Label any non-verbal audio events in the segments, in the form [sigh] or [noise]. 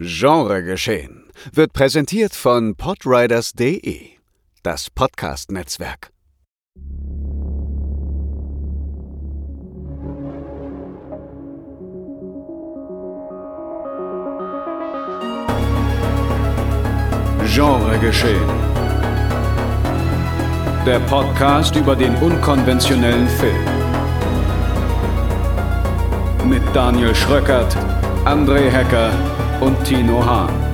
Genregeschehen wird präsentiert von podriders.de, das Podcast-Netzwerk. Genregeschehen. Der Podcast über den unkonventionellen Film. Mit Daniel Schröckert, André Hecker und Tino Hahn.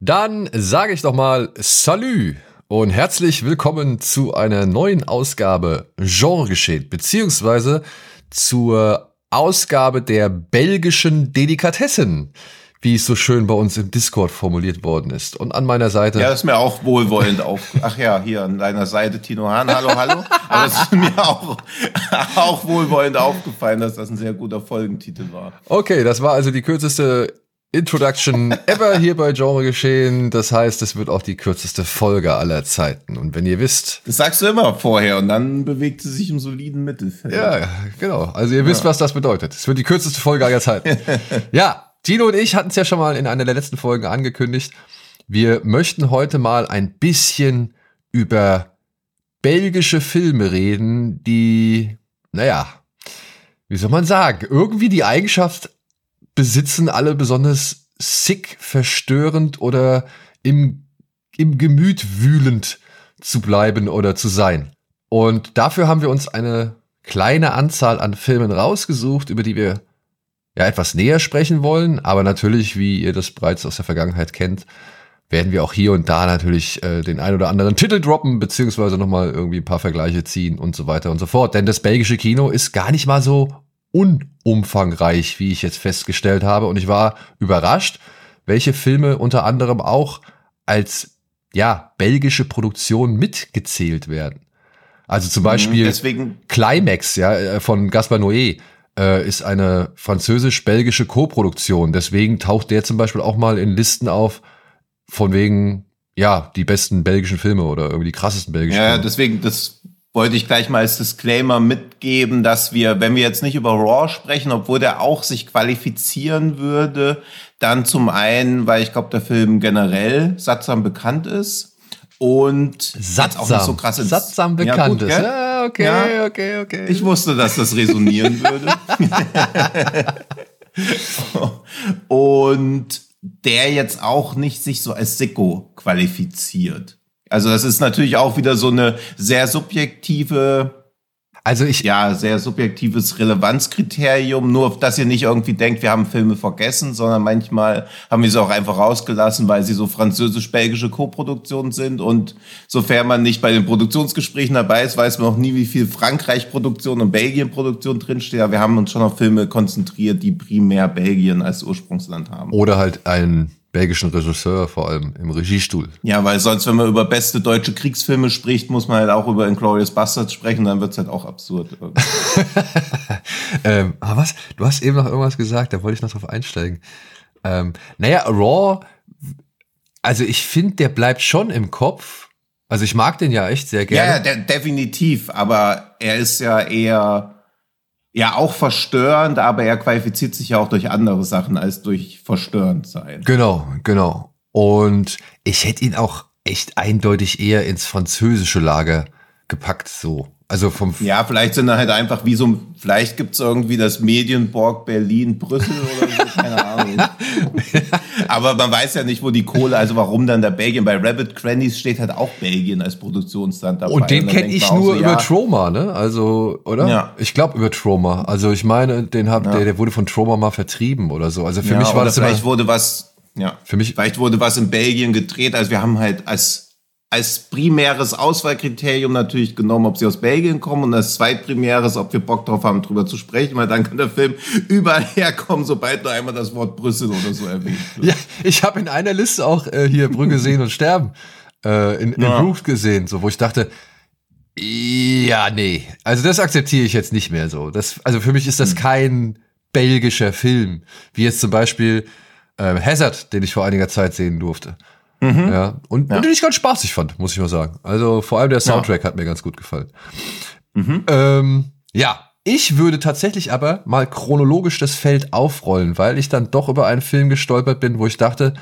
Dann sage ich doch mal Salü und herzlich willkommen zu einer neuen Ausgabe Genregeschehen, beziehungsweise zur Ausgabe der belgischen Delikatessen, wie es so schön bei uns im Discord formuliert worden ist. Und an meiner Seite. Ja, das ist mir auch wohlwollend auf. Ach ja, hier an deiner Seite Tino Hahn. Hallo, hallo. Aber es ist mir auch, [laughs] auch wohlwollend aufgefallen, dass das ein sehr guter Folgentitel war. Okay, das war also die kürzeste Introduction ever hier bei Genre Geschehen. Das heißt, es wird auch die kürzeste Folge aller Zeiten. Und wenn ihr wisst. Das sagst du immer vorher und dann bewegt sie sich im soliden Mittelfeld. Ja, genau. Also ihr wisst, ja. was das bedeutet. Es wird die kürzeste Folge aller Zeiten. [laughs] ja, Tino und ich hatten es ja schon mal in einer der letzten Folgen angekündigt. Wir möchten heute mal ein bisschen über belgische Filme reden, die, naja, wie soll man sagen, irgendwie die Eigenschaft besitzen, alle besonders sick, verstörend oder im, im Gemüt wühlend zu bleiben oder zu sein. Und dafür haben wir uns eine kleine Anzahl an Filmen rausgesucht, über die wir ja etwas näher sprechen wollen. Aber natürlich, wie ihr das bereits aus der Vergangenheit kennt, werden wir auch hier und da natürlich äh, den ein oder anderen Titel droppen, beziehungsweise nochmal irgendwie ein paar Vergleiche ziehen und so weiter und so fort. Denn das belgische Kino ist gar nicht mal so unumfangreich, wie ich jetzt festgestellt habe. Und ich war überrascht, welche Filme unter anderem auch als ja belgische Produktion mitgezählt werden. Also zum mhm, Beispiel Deswegen Climax, ja, äh, von Gaspar Noé äh, ist eine französisch-belgische Co-Produktion. Deswegen taucht der zum Beispiel auch mal in Listen auf, von wegen, ja, die besten belgischen Filme oder irgendwie die krassesten belgischen ja, Filme. Ja, deswegen, das wollte ich gleich mal als Disclaimer mitgeben, dass wir, wenn wir jetzt nicht über Raw sprechen, obwohl der auch sich qualifizieren würde, dann zum einen, weil ich glaube, der Film generell sattsam bekannt ist und sattsam, auch nicht so krass ins, sattsam bekannt ja, gut, ist. Ja, okay, ja, okay, okay. Ich wusste, dass das resonieren würde. [laughs] und der jetzt auch nicht sich so als Sicko qualifiziert. Also das ist natürlich auch wieder so eine sehr subjektive also ich ja sehr subjektives Relevanzkriterium, nur dass ihr nicht irgendwie denkt, wir haben Filme vergessen, sondern manchmal haben wir sie auch einfach rausgelassen, weil sie so französisch-belgische Koproduktionen sind und sofern man nicht bei den Produktionsgesprächen dabei ist, weiß man auch nie, wie viel Frankreich-Produktion und Belgien-Produktion drinsteht. Aber wir haben uns schon auf Filme konzentriert, die primär Belgien als Ursprungsland haben. Oder halt ein belgischen Regisseur, vor allem im Regiestuhl. Ja, weil sonst, wenn man über beste deutsche Kriegsfilme spricht, muss man halt auch über Inglourious Bastards sprechen, dann wird's halt auch absurd. [laughs] ähm, aber was? Du hast eben noch irgendwas gesagt, da wollte ich noch drauf einsteigen. Ähm, naja, Raw, also ich finde, der bleibt schon im Kopf. Also ich mag den ja echt sehr gerne. Ja, der, definitiv, aber er ist ja eher ja auch verstörend, aber er qualifiziert sich ja auch durch andere Sachen als durch verstörend sein. Genau, genau. Und ich hätte ihn auch echt eindeutig eher ins französische Lager gepackt, so. Also vom ja, vielleicht sind da halt einfach wie so, vielleicht gibt's irgendwie das Medienborg Berlin, Brüssel oder so, keine Ahnung. [laughs] Aber man weiß ja nicht, wo die Kohle, also warum dann der Belgien. Bei Rabbit Crannies steht halt auch Belgien als Produktionsland dabei. Und den kenne ich nur so, über ja, Trauma, ne? Also, oder? Ja. Ich glaube über Trauma. Also ich meine, den hab, ja. der, der wurde von Trauma mal vertrieben oder so. Also für ja, mich war das vielleicht wurde was, ja. Für mich vielleicht wurde was in Belgien gedreht. Also wir haben halt als als primäres Auswahlkriterium natürlich genommen, ob sie aus Belgien kommen und als zweitprimäres, ob wir Bock drauf haben, drüber zu sprechen, weil dann kann der Film überall [laughs] herkommen, sobald nur einmal das Wort Brüssel oder so erwähnt wird. Ja, ich habe in einer Liste auch äh, hier Brügge sehen und sterben äh, in, in ja. Root gesehen, so wo ich dachte, ja, nee, also das akzeptiere ich jetzt nicht mehr so. Das, also für mich ist das hm. kein belgischer Film, wie jetzt zum Beispiel äh, Hazard, den ich vor einiger Zeit sehen durfte. Mhm. Ja, und, ja. und den ich ganz spaßig fand, muss ich mal sagen. Also vor allem der Soundtrack ja. hat mir ganz gut gefallen. Mhm. Ähm, ja, ich würde tatsächlich aber mal chronologisch das Feld aufrollen, weil ich dann doch über einen Film gestolpert bin, wo ich dachte,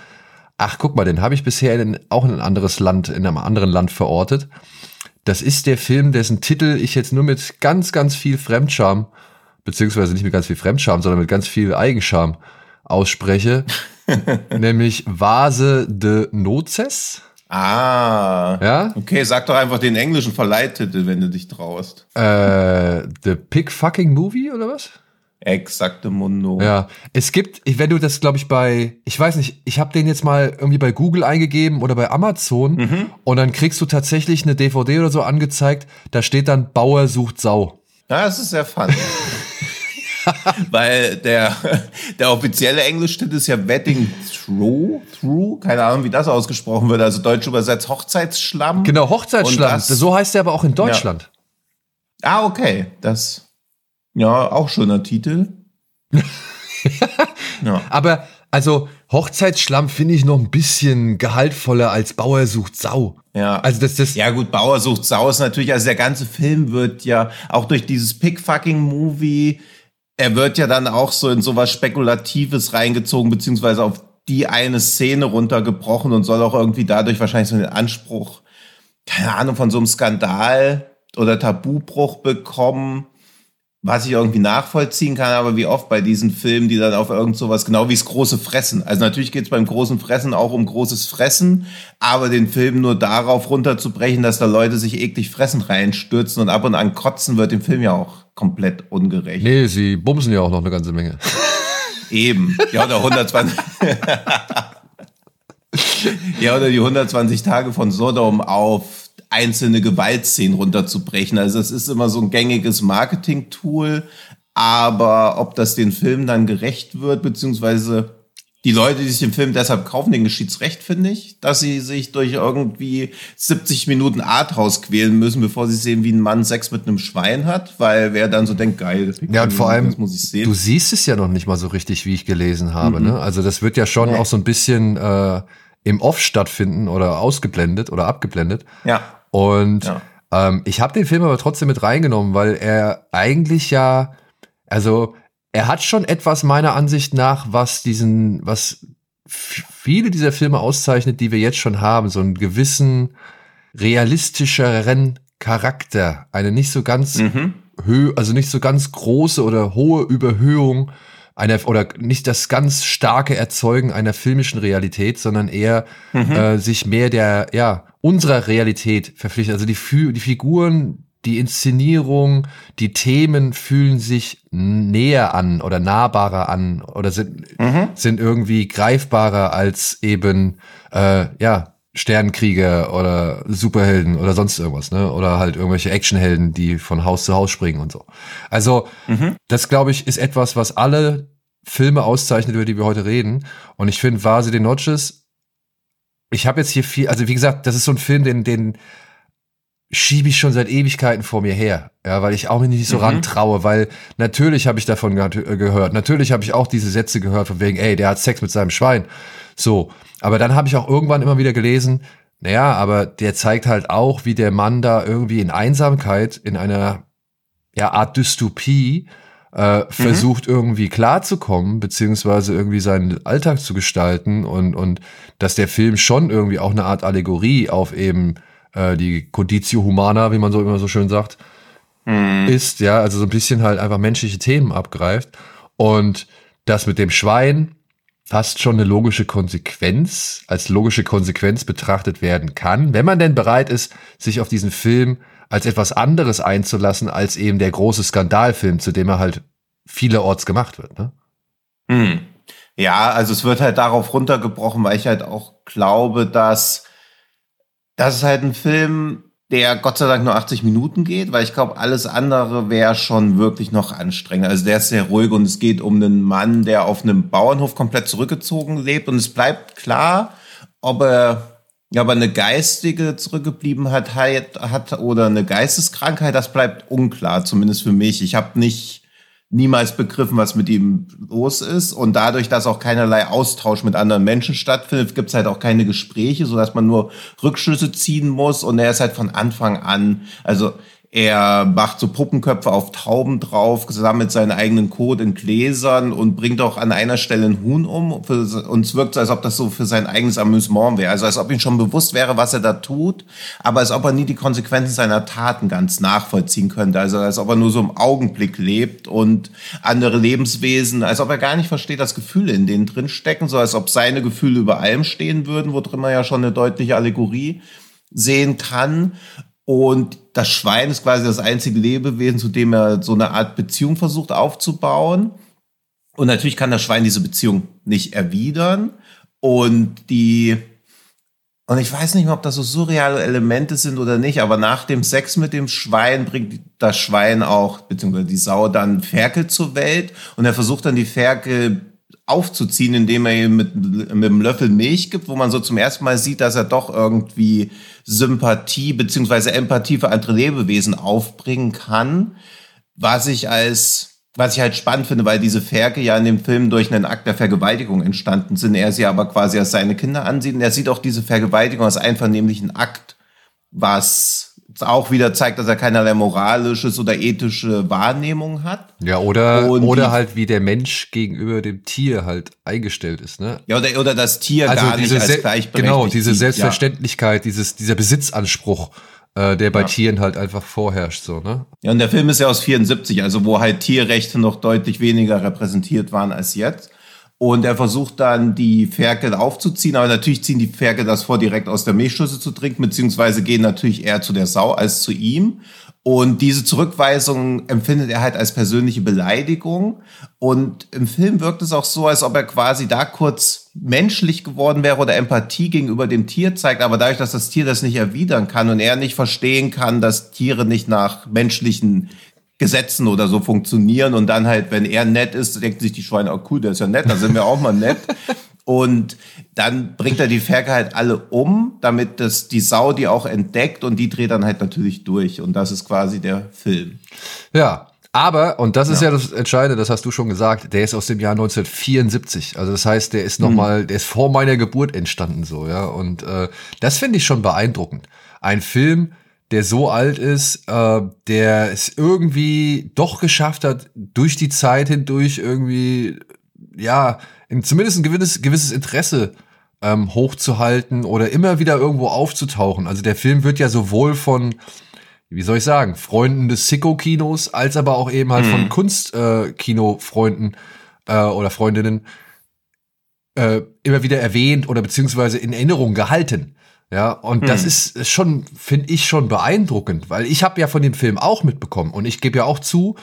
ach guck mal, den habe ich bisher in, auch in ein anderes Land, in einem anderen Land verortet. Das ist der Film, dessen Titel ich jetzt nur mit ganz, ganz viel Fremdscham, beziehungsweise nicht mit ganz viel Fremdscham, sondern mit ganz viel Eigenscham ausspreche, [laughs] [laughs] nämlich Vase de Noces. Ah. Ja? Okay, sag doch einfach den englischen Verleihtitel, wenn du dich traust. Äh, The Pig Fucking Movie oder was? Exakte Mundo. Ja, es gibt, wenn du das, glaube ich, bei, ich weiß nicht, ich habe den jetzt mal irgendwie bei Google eingegeben oder bei Amazon mhm. und dann kriegst du tatsächlich eine DVD oder so angezeigt, da steht dann Bauer sucht Sau. Ja, das ist sehr fun. [laughs] [laughs] Weil der, der offizielle Englischtitel ist ja Wedding Through, Through, keine Ahnung, wie das ausgesprochen wird, also deutsch übersetzt Hochzeitsschlamm. Genau, Hochzeitsschlamm. Das, so heißt er aber auch in Deutschland. Ja. Ah, okay. Das, ja, auch schöner Titel. [laughs] ja. Aber, also, Hochzeitsschlamm finde ich noch ein bisschen gehaltvoller als Bauer sucht Sau. Ja. Also das, das ja gut, Bauer sucht Sau ist natürlich, also der ganze Film wird ja auch durch dieses Pickfucking-Movie er wird ja dann auch so in sowas Spekulatives reingezogen, beziehungsweise auf die eine Szene runtergebrochen und soll auch irgendwie dadurch wahrscheinlich so den Anspruch, keine Ahnung, von so einem Skandal oder Tabubruch bekommen was ich irgendwie nachvollziehen kann, aber wie oft bei diesen Filmen, die dann auf irgend sowas, genau wie das große Fressen. Also natürlich geht es beim großen Fressen auch um großes Fressen, aber den Film nur darauf runterzubrechen, dass da Leute sich eklig fressen reinstürzen und ab und an kotzen, wird dem Film ja auch komplett ungerecht. Nee, sie bumsen ja auch noch eine ganze Menge. [laughs] Eben. Ja, oder 120. [laughs] ja, oder die 120 Tage von Sodom auf einzelne Gewaltszenen runterzubrechen. Also es ist immer so ein gängiges Marketing-Tool, aber ob das den Film dann gerecht wird, beziehungsweise die Leute, die sich den Film deshalb kaufen, den geschieht's recht, finde ich, dass sie sich durch irgendwie 70 Minuten Arthouse quälen müssen, bevor sie sehen, wie ein Mann Sex mit einem Schwein hat, weil wer dann so denkt, geil, das Ja, und vor allem, muss ich sehen. du siehst es ja noch nicht mal so richtig, wie ich gelesen habe, mhm. ne? Also das wird ja schon nee. auch so ein bisschen äh, im Off stattfinden oder ausgeblendet oder abgeblendet. Ja. Und ja. ähm, ich habe den Film aber trotzdem mit reingenommen, weil er eigentlich ja, also er hat schon etwas meiner Ansicht nach, was diesen, was viele dieser Filme auszeichnet, die wir jetzt schon haben, so einen gewissen realistischeren Charakter, eine nicht so ganz mhm. hö also nicht so ganz große oder hohe Überhöhung einer oder nicht das ganz starke Erzeugen einer filmischen Realität, sondern eher mhm. äh, sich mehr der ja unserer Realität verpflichtet. Also die, die Figuren, die Inszenierung, die Themen fühlen sich näher an oder nahbarer an oder sind mhm. sind irgendwie greifbarer als eben äh, ja Sternkrieger oder Superhelden oder sonst irgendwas, ne? Oder halt irgendwelche Actionhelden, die von Haus zu Haus springen und so. Also, mhm. das glaube ich, ist etwas, was alle Filme auszeichnet, über die wir heute reden. Und ich finde, Vase de Notches, ich habe jetzt hier viel, also wie gesagt, das ist so ein Film, den, den schiebe ich schon seit Ewigkeiten vor mir her. Ja, weil ich auch mich nicht so mhm. rantraue, weil natürlich habe ich davon ge gehört. Natürlich habe ich auch diese Sätze gehört von wegen, ey, der hat Sex mit seinem Schwein. So. Aber dann habe ich auch irgendwann immer wieder gelesen, naja, aber der zeigt halt auch, wie der Mann da irgendwie in Einsamkeit, in einer ja, Art Dystopie, äh, mhm. versucht irgendwie klarzukommen, beziehungsweise irgendwie seinen Alltag zu gestalten und, und dass der Film schon irgendwie auch eine Art Allegorie auf eben äh, die Conditio Humana, wie man so immer so schön sagt, mhm. ist, ja, also so ein bisschen halt einfach menschliche Themen abgreift. Und das mit dem Schwein fast schon eine logische Konsequenz, als logische Konsequenz betrachtet werden kann, wenn man denn bereit ist, sich auf diesen Film als etwas anderes einzulassen, als eben der große Skandalfilm, zu dem er halt vielerorts gemacht wird. Ne? Hm. Ja, also es wird halt darauf runtergebrochen, weil ich halt auch glaube, dass das ist halt ein Film, der Gott sei Dank nur 80 Minuten geht, weil ich glaube, alles andere wäre schon wirklich noch anstrengend. Also der ist sehr ruhig und es geht um einen Mann, der auf einem Bauernhof komplett zurückgezogen lebt und es bleibt klar, ob er aber eine geistige zurückgeblieben hat, hat oder eine Geisteskrankheit, das bleibt unklar, zumindest für mich. Ich habe nicht niemals begriffen, was mit ihm los ist. Und dadurch, dass auch keinerlei Austausch mit anderen Menschen stattfindet, gibt es halt auch keine Gespräche, sodass man nur Rückschlüsse ziehen muss. Und er ist halt von Anfang an, also er macht so Puppenköpfe auf Tauben drauf, sammelt seinen eigenen Code in Gläsern und bringt auch an einer Stelle ein Huhn um. und es wirkt so, als ob das so für sein eigenes Amüsement wäre. Also als ob ihm schon bewusst wäre, was er da tut, aber als ob er nie die Konsequenzen seiner Taten ganz nachvollziehen könnte. Also als ob er nur so im Augenblick lebt und andere Lebenswesen, als ob er gar nicht versteht, dass Gefühle in denen drin stecken, so als ob seine Gefühle über allem stehen würden, wo drin man ja schon eine deutliche Allegorie sehen kann. Und das Schwein ist quasi das einzige Lebewesen, zu dem er so eine Art Beziehung versucht aufzubauen. Und natürlich kann das Schwein diese Beziehung nicht erwidern. Und die, und ich weiß nicht mehr, ob das so surreale Elemente sind oder nicht, aber nach dem Sex mit dem Schwein bringt das Schwein auch, beziehungsweise die Sau dann Ferkel zur Welt. Und er versucht dann die Ferkel aufzuziehen, indem er ihm mit, mit einem Löffel Milch gibt, wo man so zum ersten Mal sieht, dass er doch irgendwie Sympathie beziehungsweise Empathie für andere Lebewesen aufbringen kann, was ich als was ich halt spannend finde, weil diese Ferke ja in dem Film durch einen Akt der Vergewaltigung entstanden sind, er sie aber quasi als seine Kinder ansieht. Und er sieht auch diese Vergewaltigung als einvernehmlichen Akt, was auch wieder zeigt, dass er keinerlei moralisches oder ethische Wahrnehmung hat. Ja, oder, oder halt wie der Mensch gegenüber dem Tier halt eingestellt ist, ne? Ja, oder, oder das Tier also gar nicht als gleichberechtigt Genau, diese Selbstverständlichkeit, ja. dieses, dieser Besitzanspruch, äh, der bei ja. Tieren halt einfach vorherrscht, so, ne? Ja, und der Film ist ja aus 74, also wo halt Tierrechte noch deutlich weniger repräsentiert waren als jetzt. Und er versucht dann, die Ferkel aufzuziehen. Aber natürlich ziehen die Ferkel das vor, direkt aus der Milchschüssel zu trinken, beziehungsweise gehen natürlich eher zu der Sau als zu ihm. Und diese Zurückweisung empfindet er halt als persönliche Beleidigung. Und im Film wirkt es auch so, als ob er quasi da kurz menschlich geworden wäre oder Empathie gegenüber dem Tier zeigt. Aber dadurch, dass das Tier das nicht erwidern kann und er nicht verstehen kann, dass Tiere nicht nach menschlichen Gesetzen oder so funktionieren und dann halt, wenn er nett ist, denken sich die Schweine, oh cool, der ist ja nett, dann sind wir auch mal nett. [laughs] Und dann bringt er die Ferkel halt alle um, damit das die Sau die auch entdeckt und die dreht dann halt natürlich durch. Und das ist quasi der Film. Ja, aber, und das ist ja. ja das Entscheidende, das hast du schon gesagt, der ist aus dem Jahr 1974. Also das heißt, der ist nochmal, mhm. der ist vor meiner Geburt entstanden so, ja. Und äh, das finde ich schon beeindruckend. Ein Film, der so alt ist, äh, der es irgendwie doch geschafft hat, durch die Zeit hindurch irgendwie, ja, in zumindest ein gewisses, gewisses Interesse ähm, hochzuhalten oder immer wieder irgendwo aufzutauchen. Also der Film wird ja sowohl von, wie soll ich sagen, Freunden des Sicko-Kinos, als aber auch eben halt mhm. von Kunstkino-Freunden äh, äh, oder Freundinnen äh, immer wieder erwähnt oder beziehungsweise in Erinnerung gehalten. Ja, und hm. das ist schon, finde ich, schon beeindruckend, weil ich habe ja von dem Film auch mitbekommen und ich gebe ja auch zu,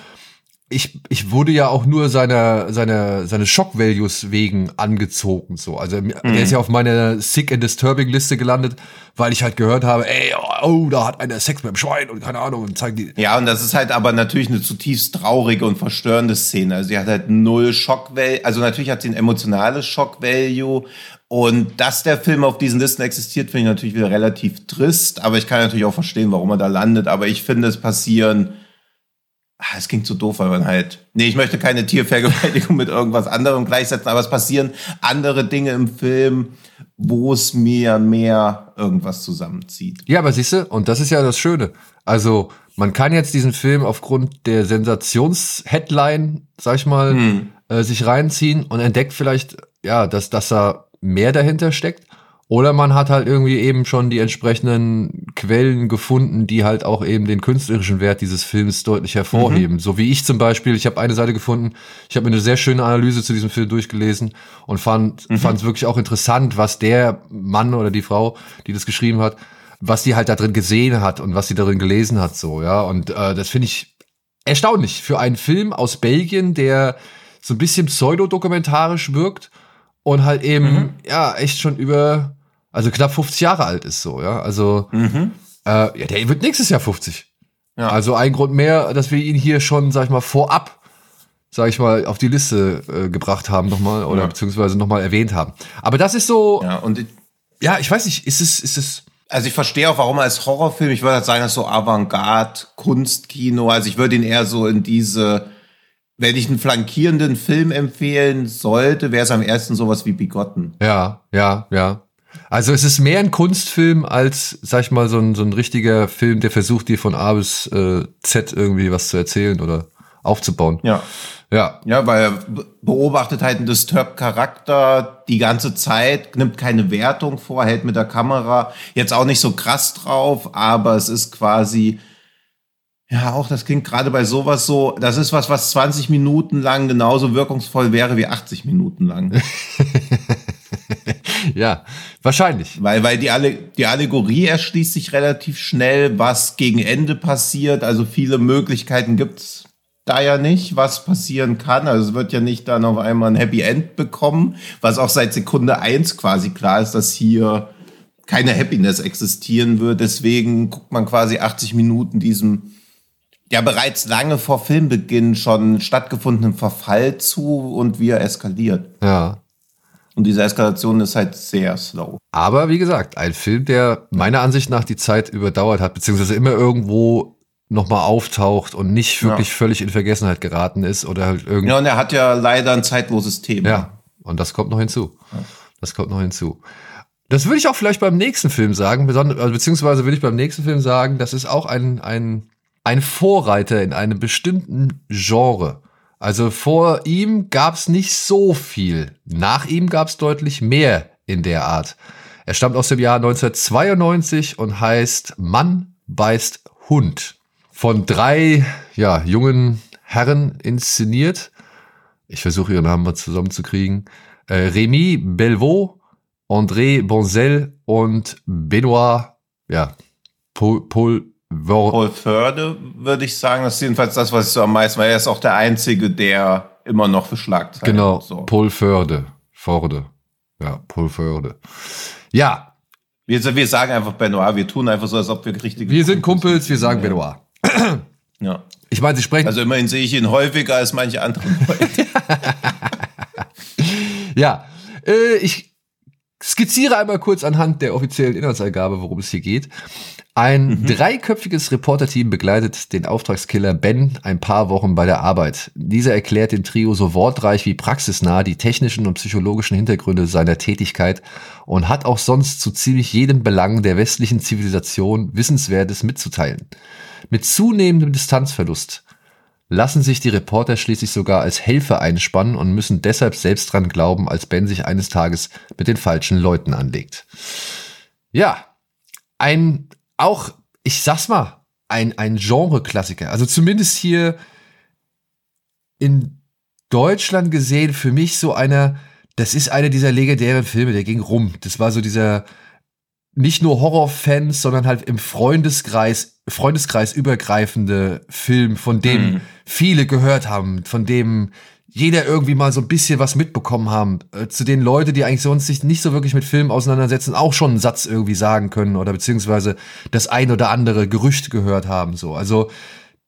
ich, ich wurde ja auch nur seiner seine, seine Shock-Values wegen angezogen. So. Also mhm. der ist ja auf meiner Sick and Disturbing Liste gelandet, weil ich halt gehört habe, ey, oh, da hat einer Sex mit dem Schwein und keine Ahnung und zeigen die. Ja, und das ist halt aber natürlich eine zutiefst traurige und verstörende Szene. Also sie hat halt null Shock-Value, also natürlich hat sie ein emotionales Shock-Value und dass der Film auf diesen Listen existiert, finde ich natürlich wieder relativ trist, aber ich kann natürlich auch verstehen, warum er da landet. Aber ich finde, es passieren. Ah, es klingt so doof, weil man halt. Nee, ich möchte keine Tiervergewaltigung [laughs] mit irgendwas anderem gleichsetzen, aber es passieren andere Dinge im Film, wo es mir mehr irgendwas zusammenzieht. Ja, aber siehst du, und das ist ja das Schöne. Also, man kann jetzt diesen Film aufgrund der Sensations-Headline, sag ich mal, hm. äh, sich reinziehen und entdeckt vielleicht, ja, dass, dass er mehr dahinter steckt. Oder man hat halt irgendwie eben schon die entsprechenden Quellen gefunden, die halt auch eben den künstlerischen Wert dieses Films deutlich hervorheben. Mhm. So wie ich zum Beispiel, ich habe eine Seite gefunden, ich habe mir eine sehr schöne Analyse zu diesem Film durchgelesen und fand mhm. es wirklich auch interessant, was der Mann oder die Frau, die das geschrieben hat, was die halt da drin gesehen hat und was sie darin gelesen hat, so, ja. Und äh, das finde ich erstaunlich für einen Film aus Belgien, der so ein bisschen pseudodokumentarisch wirkt und halt eben, mhm. ja, echt schon über, also knapp 50 Jahre alt ist so, ja. Also, mhm. äh, ja, der wird nächstes Jahr 50. Ja. Also ein Grund mehr, dass wir ihn hier schon, sag ich mal, vorab, sag ich mal, auf die Liste äh, gebracht haben nochmal oder ja. beziehungsweise nochmal erwähnt haben. Aber das ist so, ja, und ich, ja, ich weiß nicht, ist es, ist es, also ich verstehe auch, warum er als Horrorfilm, ich würde halt sagen, das ist so Avantgarde, Kunstkino, also ich würde ihn eher so in diese wenn ich einen flankierenden Film empfehlen sollte, wäre es am ersten sowas wie Bigotten. Ja, ja, ja. Also es ist mehr ein Kunstfilm als, sag ich mal, so ein, so ein richtiger Film, der versucht, dir von A bis äh, Z irgendwie was zu erzählen oder aufzubauen. Ja. Ja. Ja, weil er beobachtet halt einen Disturbed-Charakter die ganze Zeit, nimmt keine Wertung vor, hält mit der Kamera jetzt auch nicht so krass drauf, aber es ist quasi, ja, auch das klingt gerade bei sowas so, das ist was, was 20 Minuten lang genauso wirkungsvoll wäre wie 80 Minuten lang. [laughs] ja, wahrscheinlich. Weil, weil die, Alle die Allegorie erschließt sich relativ schnell, was gegen Ende passiert. Also viele Möglichkeiten gibt's da ja nicht, was passieren kann. Also es wird ja nicht dann auf einmal ein Happy End bekommen, was auch seit Sekunde eins quasi klar ist, dass hier keine Happiness existieren wird. Deswegen guckt man quasi 80 Minuten diesem ja bereits lange vor Filmbeginn schon stattgefundenen Verfall zu und wie er eskaliert. Ja. Und diese Eskalation ist halt sehr slow. Aber wie gesagt, ein Film, der meiner Ansicht nach die Zeit überdauert hat, beziehungsweise immer irgendwo nochmal auftaucht und nicht wirklich ja. völlig in Vergessenheit geraten ist oder halt irgendwie. Ja, und er hat ja leider ein zeitloses Thema. Ja, und das kommt noch hinzu. Das kommt noch hinzu. Das würde ich auch vielleicht beim nächsten Film sagen, also beziehungsweise würde ich beim nächsten Film sagen, das ist auch ein, ein, ein Vorreiter in einem bestimmten Genre. Also vor ihm gab es nicht so viel. Nach ihm gab es deutlich mehr in der Art. Er stammt aus dem Jahr 1992 und heißt Mann beißt Hund von drei ja, jungen Herren inszeniert. Ich versuche ihren Namen mal zusammenzukriegen. Äh, Rémi Belvaux, André Bonzel und Benoit, ja, Paul, Paul Paul Förde, würde ich sagen. Das ist jedenfalls das, was ich so am meisten, weil er ist auch der Einzige, der immer noch für Schlagzeilen Genau, so. Paul Förde. Förde. Ja, Paul Förde. Ja. Wir, wir sagen einfach Benoit, wir tun einfach so, als ob wir richtige Wir sind Kumpels, wir sagen ja. Benoit. Ja. Ich meine, Sie sprechen. Also immerhin sehe ich ihn häufiger als manche andere Leute. [laughs] ja, äh, ich skizziere einmal kurz anhand der offiziellen Inhaltsangabe, worum es hier geht. Ein mhm. dreiköpfiges Reporterteam begleitet den Auftragskiller Ben ein paar Wochen bei der Arbeit. Dieser erklärt dem Trio so wortreich wie praxisnah die technischen und psychologischen Hintergründe seiner Tätigkeit und hat auch sonst zu ziemlich jedem Belang der westlichen Zivilisation Wissenswertes mitzuteilen. Mit zunehmendem Distanzverlust lassen sich die Reporter schließlich sogar als Helfer einspannen und müssen deshalb selbst dran glauben, als Ben sich eines Tages mit den falschen Leuten anlegt. Ja, ein, auch, ich sag's mal, ein, ein Genre-Klassiker. Also zumindest hier in Deutschland gesehen für mich so einer, das ist einer dieser legendären Filme, der ging rum. Das war so dieser, nicht nur Horrorfans, sondern halt im Freundeskreis, Freundeskreis übergreifende Film, von dem mhm. Viele gehört haben, von dem jeder irgendwie mal so ein bisschen was mitbekommen haben, äh, zu den Leute, die eigentlich sonst sich nicht so wirklich mit Filmen auseinandersetzen, auch schon einen Satz irgendwie sagen können oder beziehungsweise das ein oder andere Gerücht gehört haben, so. Also,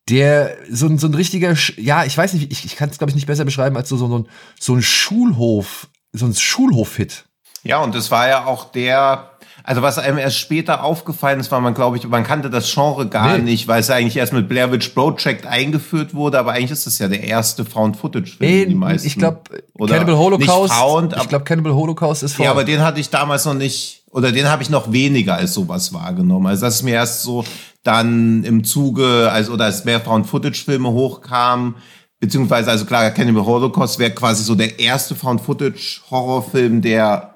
der, so ein, so ein richtiger, ja, ich weiß nicht, ich, ich kann es glaube ich nicht besser beschreiben als so, so, ein, so ein Schulhof, so ein Schulhof-Hit. Ja, und das war ja auch der, also was einem erst später aufgefallen ist, war man, glaube ich, man kannte das Genre gar nee. nicht, weil es eigentlich erst mit Blair Witch Project eingeführt wurde, aber eigentlich ist das ja der erste Found-Footage-Film, nee, die meisten. Ich glaube, Cannibal Holocaust, found, ich glaube, Cannibal Holocaust ist vor. Ja, aber den hatte ich damals noch nicht, oder den habe ich noch weniger als sowas wahrgenommen. Also das ist mir erst so dann im Zuge, also oder als mehr Found-Footage-Filme hochkamen, beziehungsweise, also klar, Cannibal Holocaust wäre quasi so der erste Found-Footage-Horrorfilm, der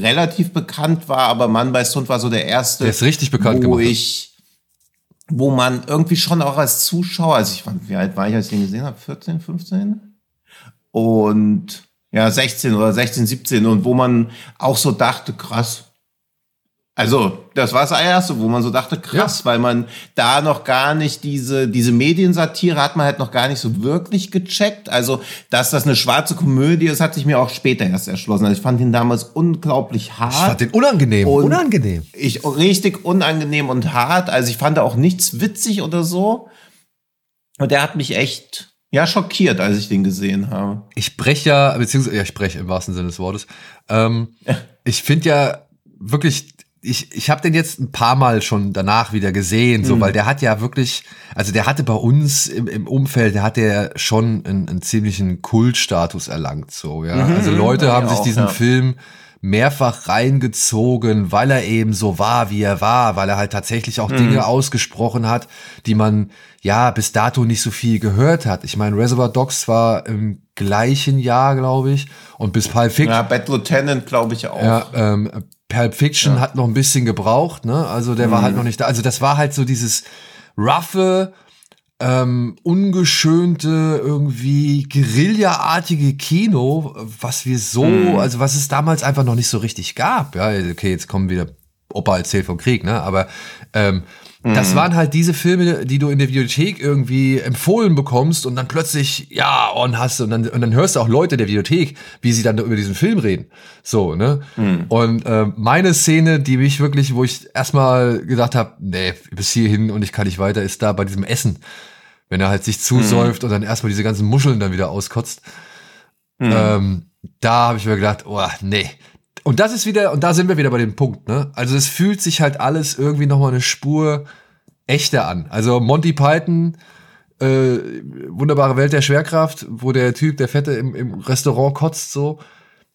relativ bekannt war, aber Mann bei Hund war so der erste. Der ist richtig bekannt wo ich, wo man irgendwie schon auch als Zuschauer, also ich fand, wie alt war ich, als ich den gesehen habe? 14, 15? Und ja, 16 oder 16, 17 und wo man auch so dachte, krass, also, das war das erste, wo man so dachte, krass, ja. weil man da noch gar nicht diese, diese Mediensatire hat man halt noch gar nicht so wirklich gecheckt. Also, dass das eine schwarze Komödie ist, hat sich mir auch später erst erschlossen. Also, ich fand ihn damals unglaublich hart. Ich fand den unangenehm, unangenehm. Ich, richtig unangenehm und hart. Also, ich fand da auch nichts witzig oder so. Und der hat mich echt, ja, schockiert, als ich den gesehen habe. Ich breche ja, beziehungsweise, ja, ich breche im wahrsten Sinne des Wortes. Ähm, ich finde ja wirklich, ich, ich habe den jetzt ein paar Mal schon danach wieder gesehen, so, mhm. weil der hat ja wirklich, also der hatte bei uns im, im Umfeld, der hat ja schon einen, einen ziemlichen Kultstatus erlangt, so, ja. Mhm. Also Leute ja, haben sich auch, diesen ja. Film mehrfach reingezogen, weil er eben so war, wie er war, weil er halt tatsächlich auch mhm. Dinge ausgesprochen hat, die man ja bis dato nicht so viel gehört hat. Ich meine, Reservoir Dogs war im gleichen Jahr, glaube ich, und bis Pulp Fiction. Ja, Bad Lieutenant, glaube ich auch. Ja, ähm, Pulp Fiction ja. hat noch ein bisschen gebraucht, ne? Also der mhm. war halt noch nicht da. Also das war halt so dieses roughe, ähm, ungeschönte, irgendwie Guerilla-artige Kino, was wir so, mhm. also was es damals einfach noch nicht so richtig gab. Ja, okay, jetzt kommen wieder Opa erzählt vom Krieg, ne? Aber ähm, das mhm. waren halt diese Filme, die du in der Videothek irgendwie empfohlen bekommst und dann plötzlich, ja, on hast und dann, und dann hörst du auch Leute der Videothek, wie sie dann über diesen Film reden. So, ne? Mhm. Und äh, meine Szene, die mich wirklich, wo ich erstmal gedacht habe, nee, bis hierhin und ich kann nicht weiter, ist da bei diesem Essen. Wenn er halt sich zusäuft mhm. und dann erstmal diese ganzen Muscheln dann wieder auskotzt. Mhm. Ähm, da habe ich mir gedacht, oh, nee, und das ist wieder, und da sind wir wieder bei dem Punkt, ne? Also es fühlt sich halt alles irgendwie nochmal eine Spur echter an. Also Monty Python, äh, wunderbare Welt der Schwerkraft, wo der Typ, der Fette im, im Restaurant kotzt, so.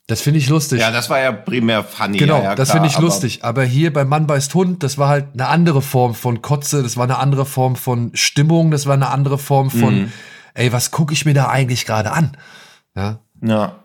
Das finde ich lustig. Ja, das war ja primär funny. Genau, ja, das finde ich aber lustig. Aber hier bei Mann beißt Hund, das war halt eine andere Form von Kotze, das war eine andere Form von Stimmung, das war eine andere Form von, mhm. ey, was gucke ich mir da eigentlich gerade an? Ja. Ja.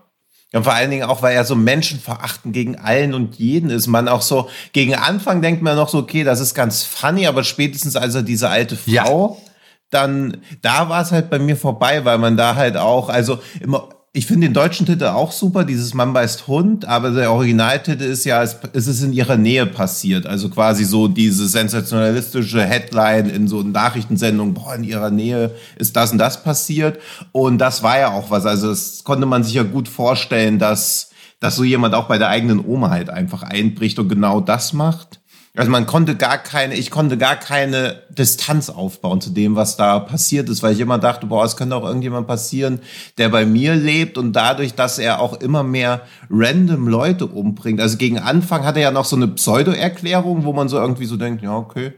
Ja, vor allen Dingen auch, weil er so Menschenverachten gegen allen und jeden ist. Man auch so, gegen Anfang denkt man noch so, okay, das ist ganz funny, aber spätestens als er diese alte Frau, ja. dann, da war es halt bei mir vorbei, weil man da halt auch, also immer, ich finde den deutschen Titel auch super, dieses Mann beißt Hund, aber der Originaltitel ist ja, es, ist in ihrer Nähe passiert. Also quasi so diese sensationalistische Headline in so Nachrichtensendungen, boah, in ihrer Nähe ist das und das passiert. Und das war ja auch was. Also das konnte man sich ja gut vorstellen, dass, dass so jemand auch bei der eigenen Oma halt einfach einbricht und genau das macht. Also man konnte gar keine, ich konnte gar keine Distanz aufbauen zu dem, was da passiert ist, weil ich immer dachte, boah, es könnte auch irgendjemand passieren, der bei mir lebt und dadurch, dass er auch immer mehr random Leute umbringt. Also gegen Anfang hat er ja noch so eine Pseudo-Erklärung, wo man so irgendwie so denkt, ja, okay.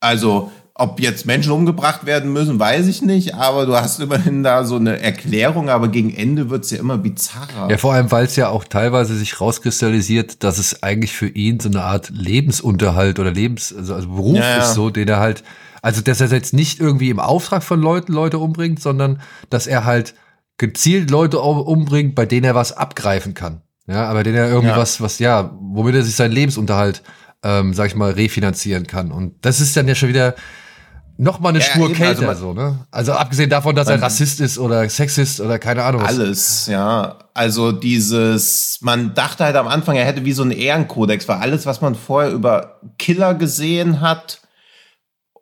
Also ob jetzt Menschen umgebracht werden müssen, weiß ich nicht, aber du hast immerhin da so eine Erklärung, aber gegen Ende wird's ja immer bizarrer. Ja, vor allem, weil es ja auch teilweise sich rauskristallisiert, dass es eigentlich für ihn so eine Art Lebensunterhalt oder Lebens, also, also Beruf ja, ja. ist so, den er halt, also dass er jetzt nicht irgendwie im Auftrag von Leuten Leute umbringt, sondern dass er halt gezielt Leute umbringt, bei denen er was abgreifen kann. Ja, aber denen er irgendwie ja. was, was, ja, womit er sich seinen Lebensunterhalt, ähm, sag ich mal, refinanzieren kann. Und das ist dann ja schon wieder, noch mal eine ja, Spur eben, also kälter, also, so, ne? Also abgesehen davon, dass er Rassist ist oder Sexist oder keine Ahnung was. Alles, ja. Also dieses, man dachte halt am Anfang, er hätte wie so einen Ehrenkodex, weil alles, was man vorher über Killer gesehen hat,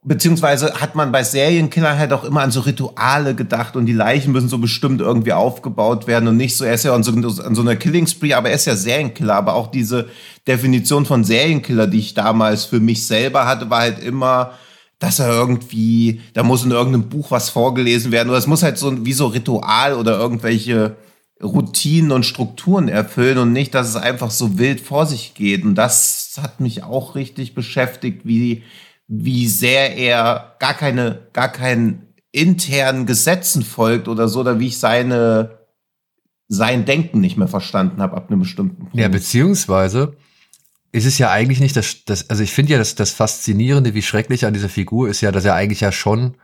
beziehungsweise hat man bei Serienkillern halt auch immer an so Rituale gedacht und die Leichen müssen so bestimmt irgendwie aufgebaut werden und nicht so, er ist ja an so, an so einer Killing Spree, aber er ist ja Serienkiller, aber auch diese Definition von Serienkiller, die ich damals für mich selber hatte, war halt immer, dass er irgendwie, da muss in irgendeinem Buch was vorgelesen werden oder es muss halt so wie so Ritual oder irgendwelche Routinen und Strukturen erfüllen und nicht, dass es einfach so wild vor sich geht. Und das hat mich auch richtig beschäftigt, wie, wie sehr er gar keine, gar keinen internen Gesetzen folgt oder so, oder wie ich seine, sein Denken nicht mehr verstanden habe ab einem bestimmten Punkt. Ja, beziehungsweise ist es ja eigentlich nicht das, das also ich finde ja, das, das Faszinierende, wie schrecklich an dieser Figur ist ja, dass er eigentlich ja schon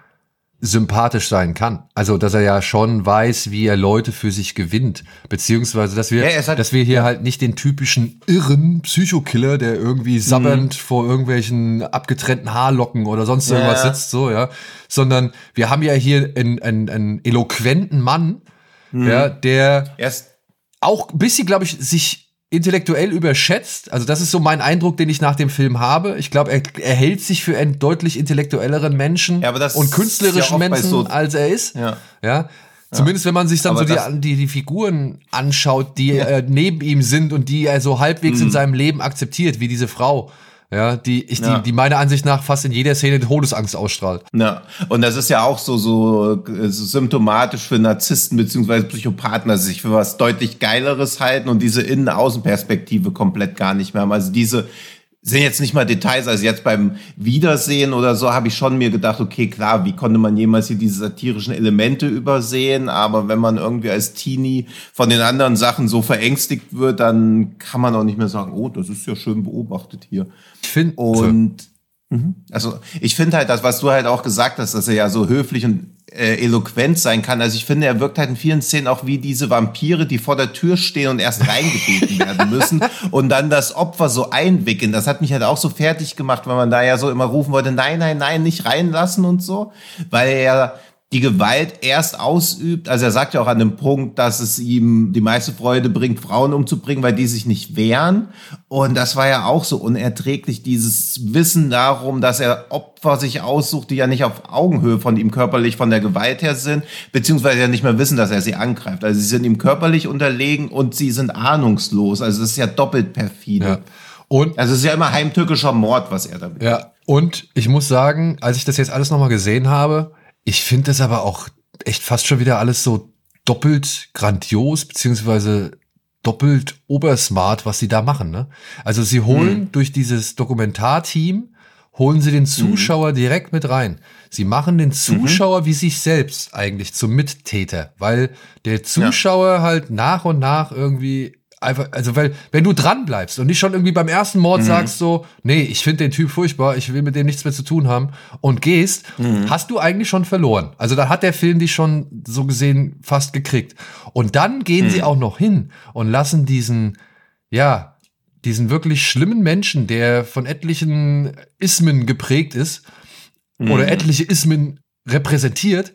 sympathisch sein kann. Also, dass er ja schon weiß, wie er Leute für sich gewinnt. Beziehungsweise, dass wir, ja, dass wir hier ja. halt nicht den typischen irren Psychokiller, der irgendwie sabbernd mhm. vor irgendwelchen abgetrennten Haarlocken oder sonst irgendwas ja. sitzt, so, ja. Sondern wir haben ja hier einen, einen, einen eloquenten Mann, mhm. ja, der auch ein bisschen, glaube ich, sich intellektuell überschätzt. Also das ist so mein Eindruck, den ich nach dem Film habe. Ich glaube, er, er hält sich für einen deutlich intellektuelleren Menschen ja, und künstlerischen ja Menschen, so als er ist. Ja. ja. Zumindest wenn man sich dann aber so die, die, die Figuren anschaut, die äh, neben ihm sind und die er so halbwegs mhm. in seinem Leben akzeptiert, wie diese Frau ja, die, ich, ja. die, die meiner Ansicht nach fast in jeder Szene Todesangst ausstrahlt. Ja, und das ist ja auch so, so, so symptomatisch für Narzissten beziehungsweise Psychopathen, dass sie sich für was deutlich Geileres halten und diese Innen-Außen-Perspektive komplett gar nicht mehr haben. Also diese, sind jetzt nicht mal Details, also jetzt beim Wiedersehen oder so habe ich schon mir gedacht, okay, klar, wie konnte man jemals hier diese satirischen Elemente übersehen, aber wenn man irgendwie als Teenie von den anderen Sachen so verängstigt wird, dann kann man auch nicht mehr sagen, oh, das ist ja schön beobachtet hier. Ich finde und Mhm. Also ich finde halt das, was du halt auch gesagt hast, dass er ja so höflich und äh, eloquent sein kann. Also ich finde, er wirkt halt in vielen Szenen auch wie diese Vampire, die vor der Tür stehen und erst reingebeten werden müssen [laughs] und dann das Opfer so einwickeln. Das hat mich halt auch so fertig gemacht, weil man da ja so immer rufen wollte, nein, nein, nein, nicht reinlassen und so, weil er die Gewalt erst ausübt. Also er sagt ja auch an dem Punkt, dass es ihm die meiste Freude bringt, Frauen umzubringen, weil die sich nicht wehren. Und das war ja auch so unerträglich, dieses Wissen darum, dass er Opfer sich aussucht, die ja nicht auf Augenhöhe von ihm körperlich von der Gewalt her sind, beziehungsweise ja nicht mehr wissen, dass er sie angreift. Also sie sind ihm körperlich unterlegen und sie sind ahnungslos. Also das ist ja doppelt perfide. Ja. Und also es ist ja immer heimtückischer Mord, was er damit. Ja. Und ich muss sagen, als ich das jetzt alles nochmal gesehen habe, ich finde das aber auch echt fast schon wieder alles so doppelt grandios, beziehungsweise doppelt obersmart, was sie da machen. Ne? Also sie holen hm. durch dieses Dokumentarteam, holen sie den mhm. Zuschauer hm. direkt mit rein. Sie machen den mhm. Zuschauer mhm. wie sich selbst eigentlich zum Mittäter, weil der Zuschauer ja. halt nach und nach irgendwie einfach, also weil, wenn du dran bleibst und nicht schon irgendwie beim ersten Mord mhm. sagst so, nee, ich finde den Typ furchtbar, ich will mit dem nichts mehr zu tun haben und gehst, mhm. hast du eigentlich schon verloren. Also da hat der Film dich schon so gesehen fast gekriegt. Und dann gehen mhm. sie auch noch hin und lassen diesen, ja, diesen wirklich schlimmen Menschen, der von etlichen Ismen geprägt ist oder mhm. etliche Ismen repräsentiert,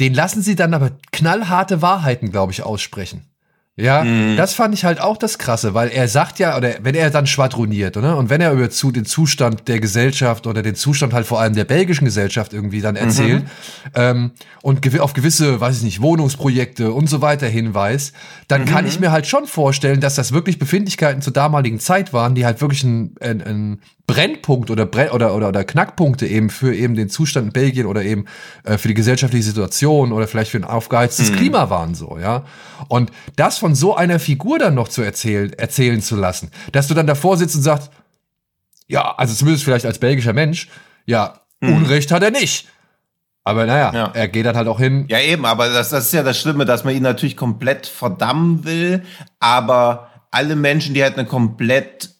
den lassen sie dann aber knallharte Wahrheiten, glaube ich, aussprechen. Ja, mhm. das fand ich halt auch das Krasse, weil er sagt ja, oder wenn er dann schwadroniert, oder? Und wenn er über zu, den Zustand der Gesellschaft oder den Zustand halt vor allem der belgischen Gesellschaft irgendwie dann erzählt mhm. ähm, und gew auf gewisse, weiß ich nicht, Wohnungsprojekte und so weiter hinweist, dann mhm. kann ich mir halt schon vorstellen, dass das wirklich Befindlichkeiten zur damaligen Zeit waren, die halt wirklich ein, ein, ein Brennpunkt oder, Brenn oder, oder, oder Knackpunkte eben für eben den Zustand in Belgien oder eben äh, für die gesellschaftliche Situation oder vielleicht für ein aufgeheiztes mhm. Klima waren so, ja. Und das von so einer Figur dann noch zu erzählen, erzählen zu lassen, dass du dann davor sitzt und sagst, ja, also zumindest vielleicht als belgischer Mensch, ja, mhm. Unrecht hat er nicht. Aber naja, ja. er geht dann halt auch hin. Ja, eben, aber das, das ist ja das Schlimme, dass man ihn natürlich komplett verdammen will, aber alle Menschen, die halt eine komplett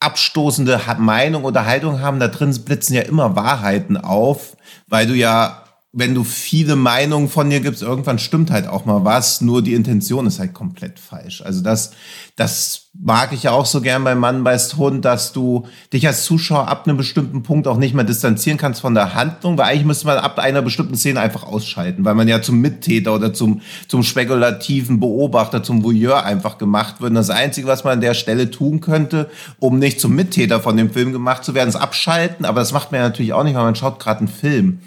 abstoßende Meinung oder Haltung haben, da drin blitzen ja immer Wahrheiten auf, weil du ja, wenn du viele Meinungen von dir gibst, irgendwann stimmt halt auch mal was, nur die Intention ist halt komplett falsch. Also das, das mag ich ja auch so gern beim Mann beißt Hund, dass du dich als Zuschauer ab einem bestimmten Punkt auch nicht mehr distanzieren kannst von der Handlung, weil eigentlich müsste man ab einer bestimmten Szene einfach ausschalten, weil man ja zum Mittäter oder zum, zum spekulativen Beobachter, zum Voyeur einfach gemacht wird. Und das Einzige, was man an der Stelle tun könnte, um nicht zum Mittäter von dem Film gemacht zu werden, ist abschalten. Aber das macht man ja natürlich auch nicht, weil man schaut gerade einen Film.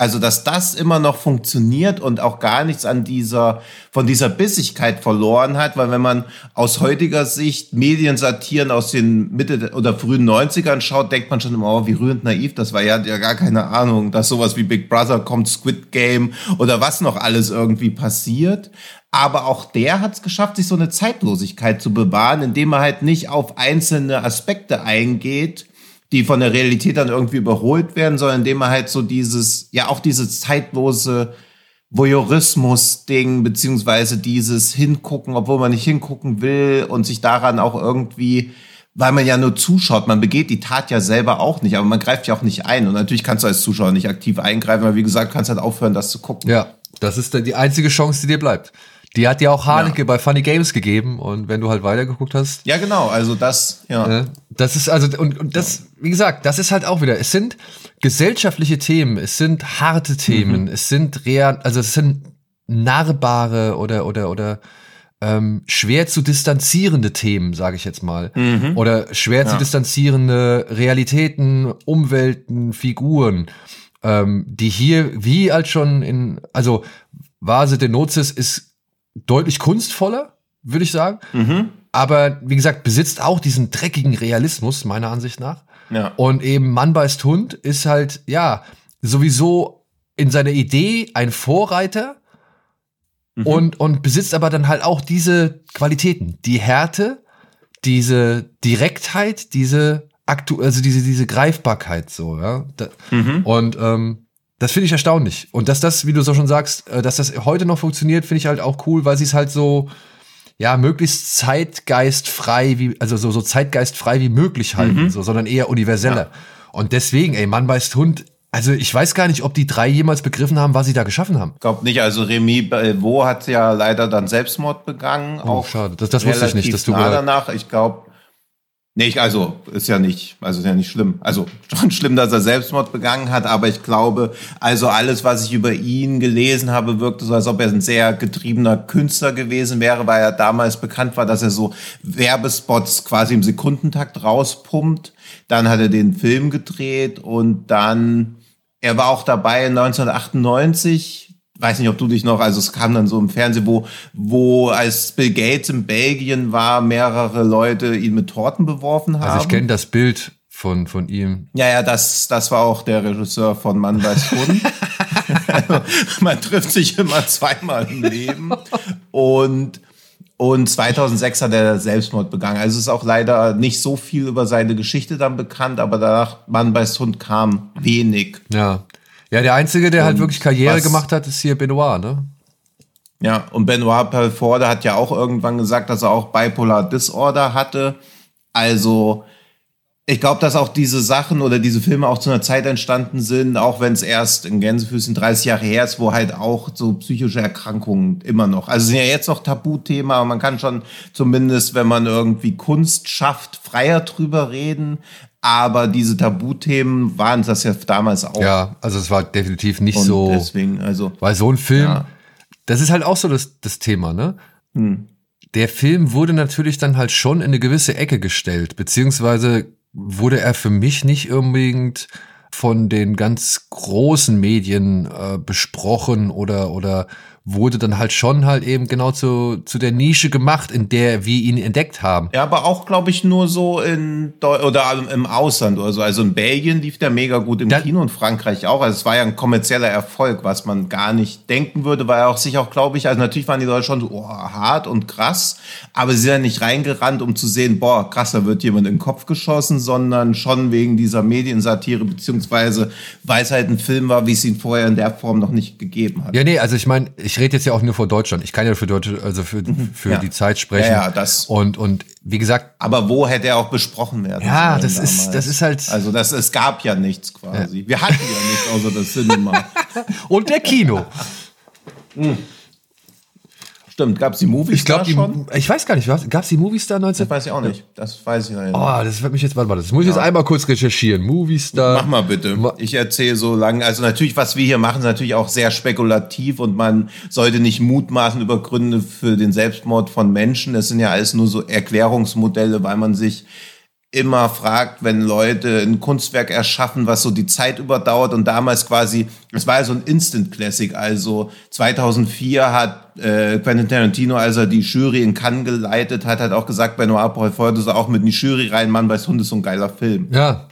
Also, dass das immer noch funktioniert und auch gar nichts an dieser, von dieser Bissigkeit verloren hat, weil wenn man aus heutiger Sicht Mediensatiren aus den Mitte oder frühen 90ern schaut, denkt man schon immer, oh, wie rührend naiv, das war ja, ja gar keine Ahnung, dass sowas wie Big Brother kommt, Squid Game oder was noch alles irgendwie passiert. Aber auch der hat es geschafft, sich so eine Zeitlosigkeit zu bewahren, indem er halt nicht auf einzelne Aspekte eingeht, die von der Realität dann irgendwie überholt werden, sondern indem man halt so dieses, ja auch dieses zeitlose Voyeurismus-Ding, beziehungsweise dieses Hingucken, obwohl man nicht hingucken will und sich daran auch irgendwie, weil man ja nur zuschaut, man begeht die Tat ja selber auch nicht, aber man greift ja auch nicht ein. Und natürlich kannst du als Zuschauer nicht aktiv eingreifen, weil wie gesagt, kannst halt aufhören, das zu gucken. Ja, das ist dann die einzige Chance, die dir bleibt. Die hat ja auch Haneke ja. bei Funny Games gegeben und wenn du halt weitergeguckt hast. Ja, genau, also das, ja. Ne, das ist also, und, und das, wie gesagt, das ist halt auch wieder, es sind gesellschaftliche Themen, es sind harte Themen, mhm. es sind real, also es sind nahbare oder, oder, oder, ähm, schwer zu distanzierende Themen, sage ich jetzt mal. Mhm. Oder schwer ja. zu distanzierende Realitäten, Umwelten, Figuren, ähm, die hier, wie als schon in, also Vase de Nozis ist deutlich kunstvoller, würde ich sagen. Mhm. Aber wie gesagt, besitzt auch diesen dreckigen Realismus, meiner Ansicht nach. Ja. Und eben Mann beißt Hund ist halt, ja, sowieso in seiner Idee ein Vorreiter mhm. und, und besitzt aber dann halt auch diese Qualitäten, die Härte, diese Direktheit, diese aktuell, also diese, diese Greifbarkeit so, ja. Da, mhm. Und ähm, das finde ich erstaunlich. Und dass das, wie du so schon sagst, äh, dass das heute noch funktioniert, finde ich halt auch cool, weil sie es halt so, ja, möglichst zeitgeistfrei, wie, also so, so zeitgeistfrei wie möglich halten, mhm. so, sondern eher universeller. Ja. Und deswegen, ey, Mann beißt Hund, also ich weiß gar nicht, ob die drei jemals begriffen haben, was sie da geschaffen haben. Ich glaube nicht. Also Remy Belvaux hat ja leider dann Selbstmord begangen. Oh, auch schade. Das, das wusste ich nicht. Dass du nah danach. Ich glaube, Nee, also ist ja nicht, also ist ja nicht schlimm. Also schon schlimm, dass er Selbstmord begangen hat, aber ich glaube, also alles, was ich über ihn gelesen habe, wirkte so, als ob er ein sehr getriebener Künstler gewesen wäre, weil er damals bekannt war, dass er so Werbespots quasi im Sekundentakt rauspumpt. Dann hat er den Film gedreht und dann, er war auch dabei 1998 weiß nicht, ob du dich noch, also es kam dann so im Fernsehen, wo, wo als Bill Gates in Belgien war, mehrere Leute ihn mit Torten beworfen haben. Also ich kenne das Bild von, von ihm. Ja, ja, das, das war auch der Regisseur von Mann weiß also, [laughs] man trifft sich immer zweimal im Leben. Und, und 2006 hat er Selbstmord begangen. Also es ist auch leider nicht so viel über seine Geschichte dann bekannt, aber danach Mann weiß Hund kam wenig. Ja. Ja, der Einzige, der halt und halt wirklich Karriere gemacht hat, ist hier Benoit, ne? Ja, und Benoit Pelforde hat ja auch irgendwann gesagt, dass er auch Bipolar Disorder hatte. Also, ich glaube, dass auch diese Sachen oder diese Filme auch zu einer Zeit entstanden sind, auch wenn es erst in Gänsefüßen 30 Jahre her ist, wo halt auch so psychische Erkrankungen immer noch, also sind ja jetzt noch Tabuthema, aber man kann schon zumindest, wenn man irgendwie Kunst schafft, freier drüber reden. Aber diese Tabuthemen waren das ja damals auch. Ja, also es war definitiv nicht Und so. Deswegen, also. Weil so ein Film, ja. das ist halt auch so das, das Thema, ne? Hm. Der Film wurde natürlich dann halt schon in eine gewisse Ecke gestellt, beziehungsweise wurde er für mich nicht unbedingt von den ganz großen Medien äh, besprochen oder oder wurde dann halt schon halt eben genau zu, zu der Nische gemacht, in der wir ihn entdeckt haben. Ja, aber auch, glaube ich, nur so in Deu oder im Ausland oder so. Also in Belgien lief der mega gut im da Kino und Frankreich auch. Also es war ja ein kommerzieller Erfolg, was man gar nicht denken würde, weil er auch sich auch, glaube ich, also natürlich waren die Leute schon so oh, hart und krass, aber sie sind ja nicht reingerannt, um zu sehen, boah, krass, da wird jemand in den Kopf geschossen, sondern schon wegen dieser Mediensatire, beziehungsweise weil es halt ein Film war, wie es ihn vorher in der Form noch nicht gegeben hat. Ja, nee, also ich meine, ich rede jetzt ja auch nur vor Deutschland. Ich kann ja für Deutsche, also für, mhm. für ja. die Zeit sprechen. Ja, ja, das. Und, und wie gesagt. Aber wo hätte er auch besprochen werden Ja, das damals? ist, das ist halt. Also das, es gab ja nichts quasi. Ja. Wir hatten ja nichts außer das Cinema. [laughs] und der Kino. mhm. Stimmt, gab es die Movies ich glaub, die, schon? Ich weiß gar nicht, gab es die Movies da 19? Das weiß ich auch nicht. Das weiß ich nicht. Oh, das wird mich jetzt, warte mal, das muss ich ja. jetzt einmal kurz recherchieren. Movies da. Mach mal bitte. Ich erzähle so lange. Also natürlich, was wir hier machen, ist natürlich auch sehr spekulativ und man sollte nicht mutmaßen über Gründe für den Selbstmord von Menschen. Das sind ja alles nur so Erklärungsmodelle, weil man sich immer fragt, wenn Leute ein Kunstwerk erschaffen, was so die Zeit überdauert und damals quasi, es war ja so ein Instant Classic, also 2004 hat äh, Quentin Tarantino, als er die Jury in Cannes geleitet hat, hat auch gesagt, Benoit Poirot soll auch mit in die Jury rein, Mann weiß Hund ist so ein geiler Film. Ja.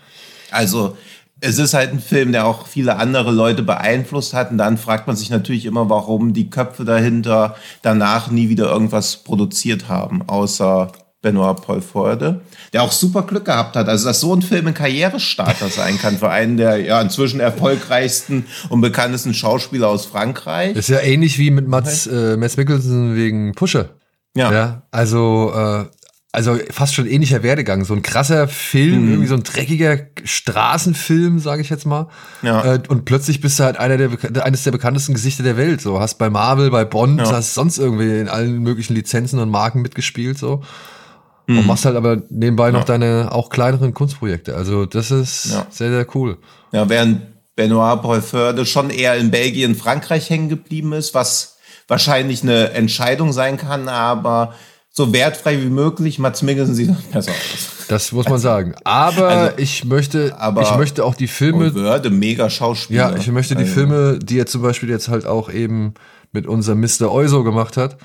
Also, es ist halt ein Film, der auch viele andere Leute beeinflusst hat. Und dann fragt man sich natürlich immer, warum die Köpfe dahinter danach nie wieder irgendwas produziert haben, außer Benoit Paul Forde, der auch super Glück gehabt hat. Also, dass so ein Film ein Karrierestarter sein kann für einen der ja inzwischen erfolgreichsten und bekanntesten Schauspieler aus Frankreich. Das ist ja ähnlich wie mit Mats, äh, Mats Mikkelsen wegen Pusche. Ja. ja also, äh, also fast schon ähnlicher Werdegang. So ein krasser Film, mhm. irgendwie so ein dreckiger Straßenfilm, sage ich jetzt mal. Ja. Äh, und plötzlich bist du halt einer der, eines der bekanntesten Gesichter der Welt. So hast bei Marvel, bei Bond, ja. hast sonst irgendwie in allen möglichen Lizenzen und Marken mitgespielt. So mhm. und machst halt aber nebenbei noch deine auch kleineren Kunstprojekte. Also das ist ja. sehr, sehr cool. Ja, während Benoit Poelforde schon eher in Belgien, Frankreich hängen geblieben ist, was wahrscheinlich eine Entscheidung sein kann, aber so wertfrei wie möglich, Mats Mikkelsen sieht besser aus. Das muss man sagen. Aber also, ich möchte, aber ich möchte auch die Filme. Würde mega Schauspieler. Ja, ich möchte die also. Filme, die er zum Beispiel jetzt halt auch eben mit unserem Mr. Euso gemacht hat,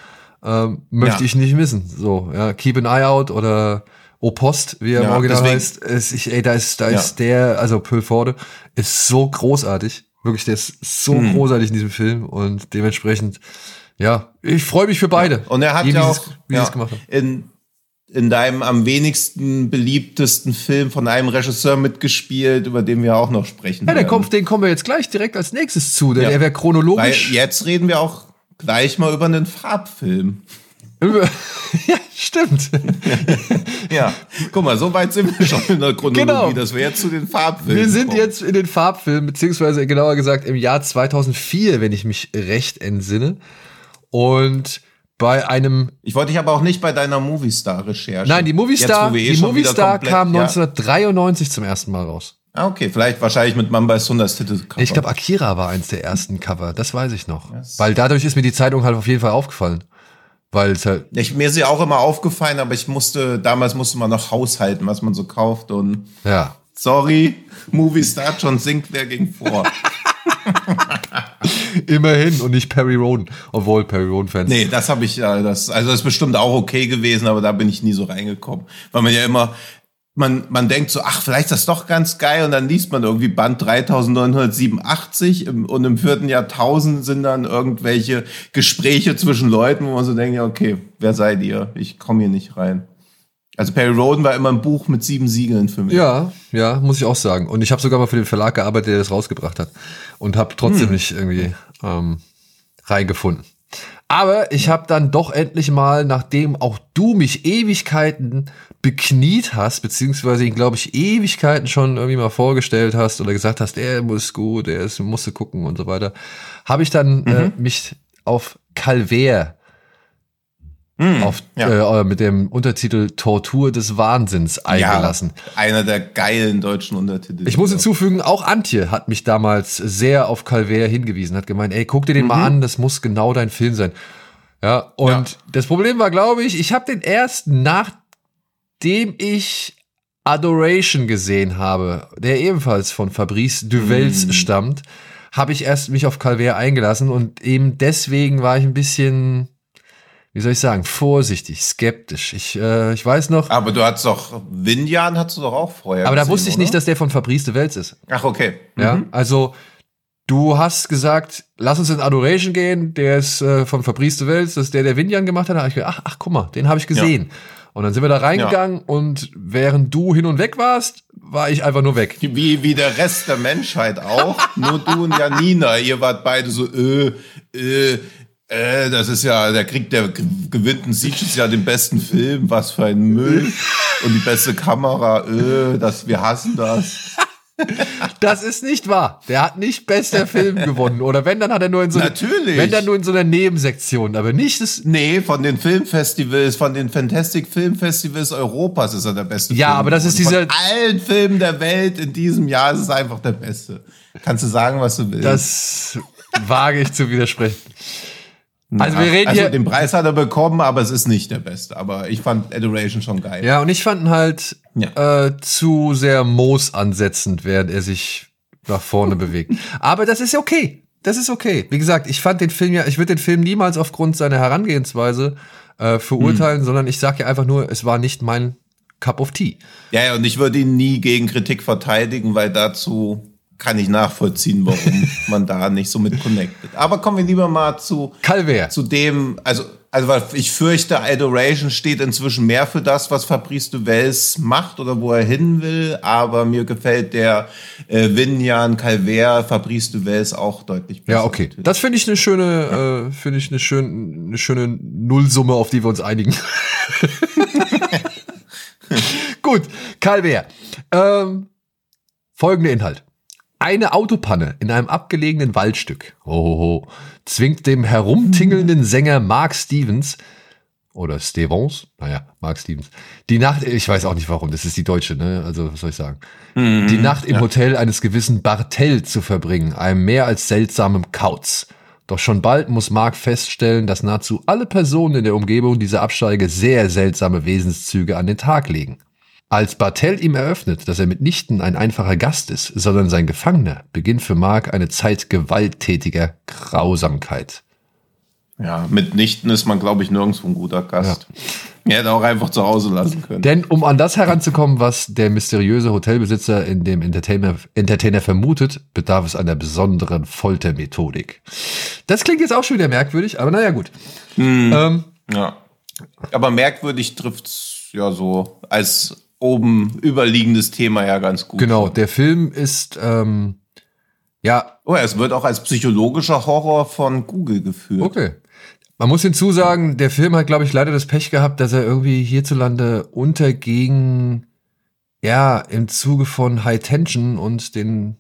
ähm, möchte ja. ich nicht missen. So, ja, Keep an Eye Out oder O Post, wie er ja, im Original deswegen, heißt. Ist, ich, ey, da ist, da ist der, also Pölforde, ist so großartig. Wirklich, der ist so hm. großartig in diesem Film und dementsprechend, ja, ich freue mich für beide. Und er hat ja auch, wie ja, gemacht haben. In, in deinem am wenigsten beliebtesten Film von einem Regisseur mitgespielt, über den wir auch noch sprechen. Ja, der kommt, den kommen wir jetzt gleich direkt als nächstes zu, denn ja. er wäre chronologisch. Weil jetzt reden wir auch gleich mal über einen Farbfilm. [laughs] ja, stimmt. [laughs] ja, guck mal, so weit sind wir schon in der Chronologie, genau. dass wir jetzt zu den Farbfilmen Wir sind kommen. jetzt in den Farbfilmen, beziehungsweise genauer gesagt im Jahr 2004, wenn ich mich recht entsinne. Und bei einem. Ich wollte dich aber auch nicht bei deiner Movistar-Recherche. Nein, die Movistar, eh die Movistar kam 1993 ja. zum ersten Mal raus. Ah, okay, vielleicht wahrscheinlich mit Mamba ist das Titelcover. Ich glaube, Akira war eins der ersten Cover, das weiß ich noch. Yes. Weil dadurch ist mir die Zeitung halt auf jeden Fall aufgefallen. Weil es halt. Ich, mir ist sie auch immer aufgefallen, aber ich musste, damals musste man noch haushalten, was man so kauft und. Ja. Sorry, Movie Star schon singt, wer ging vor. [laughs] Immerhin und nicht Perry Roden, obwohl Perry Roden Fans. Nee, das habe ich ja, das also das ist bestimmt auch okay gewesen, aber da bin ich nie so reingekommen, weil man ja immer man, man denkt so, ach, vielleicht ist das doch ganz geil und dann liest man irgendwie Band 3987 und im vierten Jahrtausend sind dann irgendwelche Gespräche zwischen Leuten, wo man so denkt, ja, okay, wer seid ihr? Ich komme hier nicht rein. Also Perry Roden war immer ein Buch mit sieben Siegeln für mich. Ja, ja, muss ich auch sagen. Und ich habe sogar mal für den Verlag gearbeitet, der das rausgebracht hat. Und habe trotzdem hm. nicht irgendwie ähm, reingefunden. Aber ich habe dann doch endlich mal, nachdem auch du mich Ewigkeiten bekniet hast, beziehungsweise ihn, glaube ich, Ewigkeiten schon irgendwie mal vorgestellt hast oder gesagt hast, er muss gut, er ist, musste gucken und so weiter, habe ich dann äh, mhm. äh, mich auf Calvaire mhm, auf, ja. äh, mit dem Untertitel Tortur des Wahnsinns eingelassen. Ja, einer der geilen deutschen Untertitel. Ich muss hinzufügen, auch Antje hat mich damals sehr auf Calvaire hingewiesen, hat gemeint, ey, guck dir den mhm. mal an, das muss genau dein Film sein. Ja, und ja. das Problem war, glaube ich, ich habe den erst nach nachdem ich Adoration gesehen habe, der ebenfalls von Fabrice Duvels mm. stammt, habe ich erst mich auf Calvaire eingelassen und eben deswegen war ich ein bisschen, wie soll ich sagen, vorsichtig, skeptisch. Ich, äh, ich weiß noch. Aber du hattest doch, Vinjan hattest du doch auch vorher. Aber gesehen, da wusste ich oder? nicht, dass der von Fabrice Duvels ist. Ach, okay. Ja, mhm. also du hast gesagt, lass uns in Adoration gehen, der ist äh, von Fabrice Duvels, das ist der, der Vinjan gemacht hat. Da habe ich gedacht, ach, ach, guck mal, den habe ich gesehen. Ja. Und dann sind wir da reingegangen ja. und während du hin und weg warst, war ich einfach nur weg. Wie, wie der Rest der Menschheit auch. [laughs] nur du und Janina, ihr wart beide so, äh, äh, äh, das ist ja, der Krieg der gewinnten Siege ist ja den besten Film, was für ein Müll. Und die beste Kamera, äh, das, wir hassen das. Das ist nicht wahr. Der hat nicht bester Film gewonnen. Oder wenn, dann hat er nur in so Natürlich. wenn dann nur in so einer Nebensektion, aber nicht das. Nee, von den Filmfestivals, von den Fantastic Filmfestivals Europas ist er der beste ja, Film. Ja, aber das ist dieser. Von allen Filmen der Welt in diesem Jahr ist es einfach der beste. Kannst du sagen, was du willst? Das wage ich zu widersprechen. Also wir reden also hier. Den Preis hat er bekommen, aber es ist nicht der beste. Aber ich fand Adoration schon geil. Ja, und ich fand ihn halt ja. äh, zu sehr Moos ansetzend, während er sich nach vorne [laughs] bewegt. Aber das ist okay. Das ist okay. Wie gesagt, ich fand den Film ja, ich würde den Film niemals aufgrund seiner Herangehensweise äh, verurteilen, hm. sondern ich sage ja einfach nur, es war nicht mein Cup of Tea. Ja, ja, und ich würde ihn nie gegen Kritik verteidigen, weil dazu kann ich nachvollziehen, warum [laughs] man da nicht so mit connected. Aber kommen wir lieber mal zu Calvaire. zu dem, also also weil ich fürchte, Adoration steht inzwischen mehr für das, was Fabrice Duvels macht oder wo er hin will. Aber mir gefällt der äh, Vinyan Calvaire Fabrice Duvels auch deutlich besser. Ja, okay. Natürlich. Das finde ich eine schöne, ja. äh, finde ich eine schöne, eine schöne Nullsumme, auf die wir uns einigen. [laughs] [laughs] Gut, Calvaire. Ähm, folgender Inhalt. Eine Autopanne in einem abgelegenen Waldstück oh, zwingt dem herumtingelnden Sänger Mark Stevens oder Stevens, naja, Mark Stevens, die Nacht, ich weiß auch nicht warum, das ist die deutsche, ne? Also, was soll ich sagen? Mhm, die Nacht im ja. Hotel eines gewissen Bartell zu verbringen, einem mehr als seltsamen Kauz. Doch schon bald muss Mark feststellen, dass nahezu alle Personen in der Umgebung dieser Absteige sehr seltsame Wesenszüge an den Tag legen. Als Bartel ihm eröffnet, dass er mitnichten ein einfacher Gast ist, sondern sein Gefangener, beginnt für Mark eine Zeit gewalttätiger Grausamkeit. Ja, mitnichten ist man, glaube ich, nirgendwo ein guter Gast. Ja. Er hätte auch einfach zu Hause lassen können. Denn um an das heranzukommen, was der mysteriöse Hotelbesitzer in dem Entertainer, Entertainer vermutet, bedarf es einer besonderen Foltermethodik. Das klingt jetzt auch schon wieder merkwürdig, aber naja, gut. Hm. Ähm, ja. Aber merkwürdig trifft's ja so als oben überliegendes Thema ja ganz gut. Genau, der Film ist ähm, ja. Oh, es wird auch als psychologischer Horror von Google geführt. Okay. Man muss hinzusagen, der Film hat, glaube ich, leider das Pech gehabt, dass er irgendwie hierzulande unterging, ja, im Zuge von High Tension und den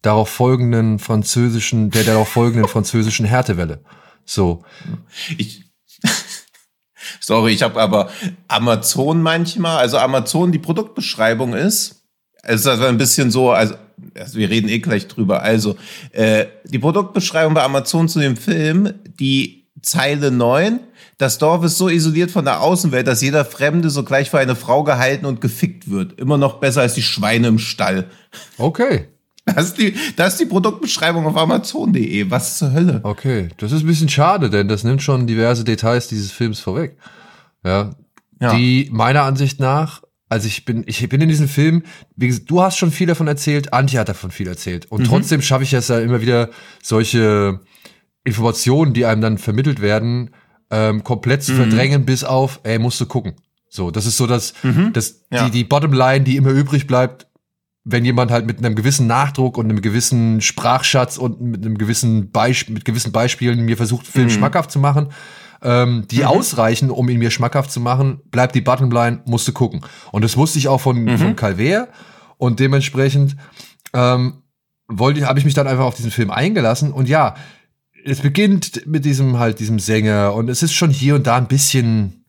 darauf folgenden französischen, der darauf folgenden [laughs] französischen Härtewelle. So. Ich, sorry, ich habe aber Amazon manchmal, also Amazon, die Produktbeschreibung ist, es ist also ein bisschen so, also, also wir reden eh gleich drüber. Also, äh, die Produktbeschreibung bei Amazon zu dem Film, die Zeile 9. Das Dorf ist so isoliert von der Außenwelt, dass jeder Fremde sogleich für eine Frau gehalten und gefickt wird. Immer noch besser als die Schweine im Stall. Okay. Das ist die, das ist die Produktbeschreibung auf Amazon.de. Was zur Hölle? Okay. Das ist ein bisschen schade, denn das nimmt schon diverse Details dieses Films vorweg. Ja. ja. Die meiner Ansicht nach also ich bin, ich bin in diesem Film, wie gesagt, du hast schon viel davon erzählt, Antje hat davon viel erzählt. Und mhm. trotzdem schaffe ich es ja immer wieder, solche Informationen, die einem dann vermittelt werden, ähm, komplett zu mhm. verdrängen, bis auf, ey, musst du gucken. So, das ist so das, mhm. das ja. die, die Bottomline, die immer übrig bleibt, wenn jemand halt mit einem gewissen Nachdruck und einem gewissen Sprachschatz und mit einem gewissen Beisp mit gewissen Beispielen mir versucht, Film mhm. schmackhaft zu machen, ähm, die mhm. ausreichen, um ihn mir schmackhaft zu machen, bleibt die Bottomline, musst du gucken. Und das wusste ich auch von, mhm. von Calver und dementsprechend ähm, wollte, habe ich mich dann einfach auf diesen Film eingelassen und ja, es beginnt mit diesem halt diesem Sänger und es ist schon hier und da ein bisschen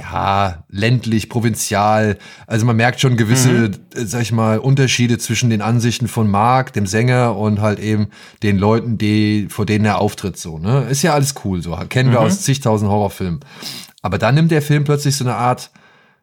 ja, ländlich, provinzial. Also man merkt schon gewisse, mhm. sag ich mal, Unterschiede zwischen den Ansichten von Mark, dem Sänger, und halt eben den Leuten, die, vor denen er auftritt, so, ne? Ist ja alles cool, so. Kennen wir mhm. aus zigtausend Horrorfilmen. Aber dann nimmt der Film plötzlich so eine Art,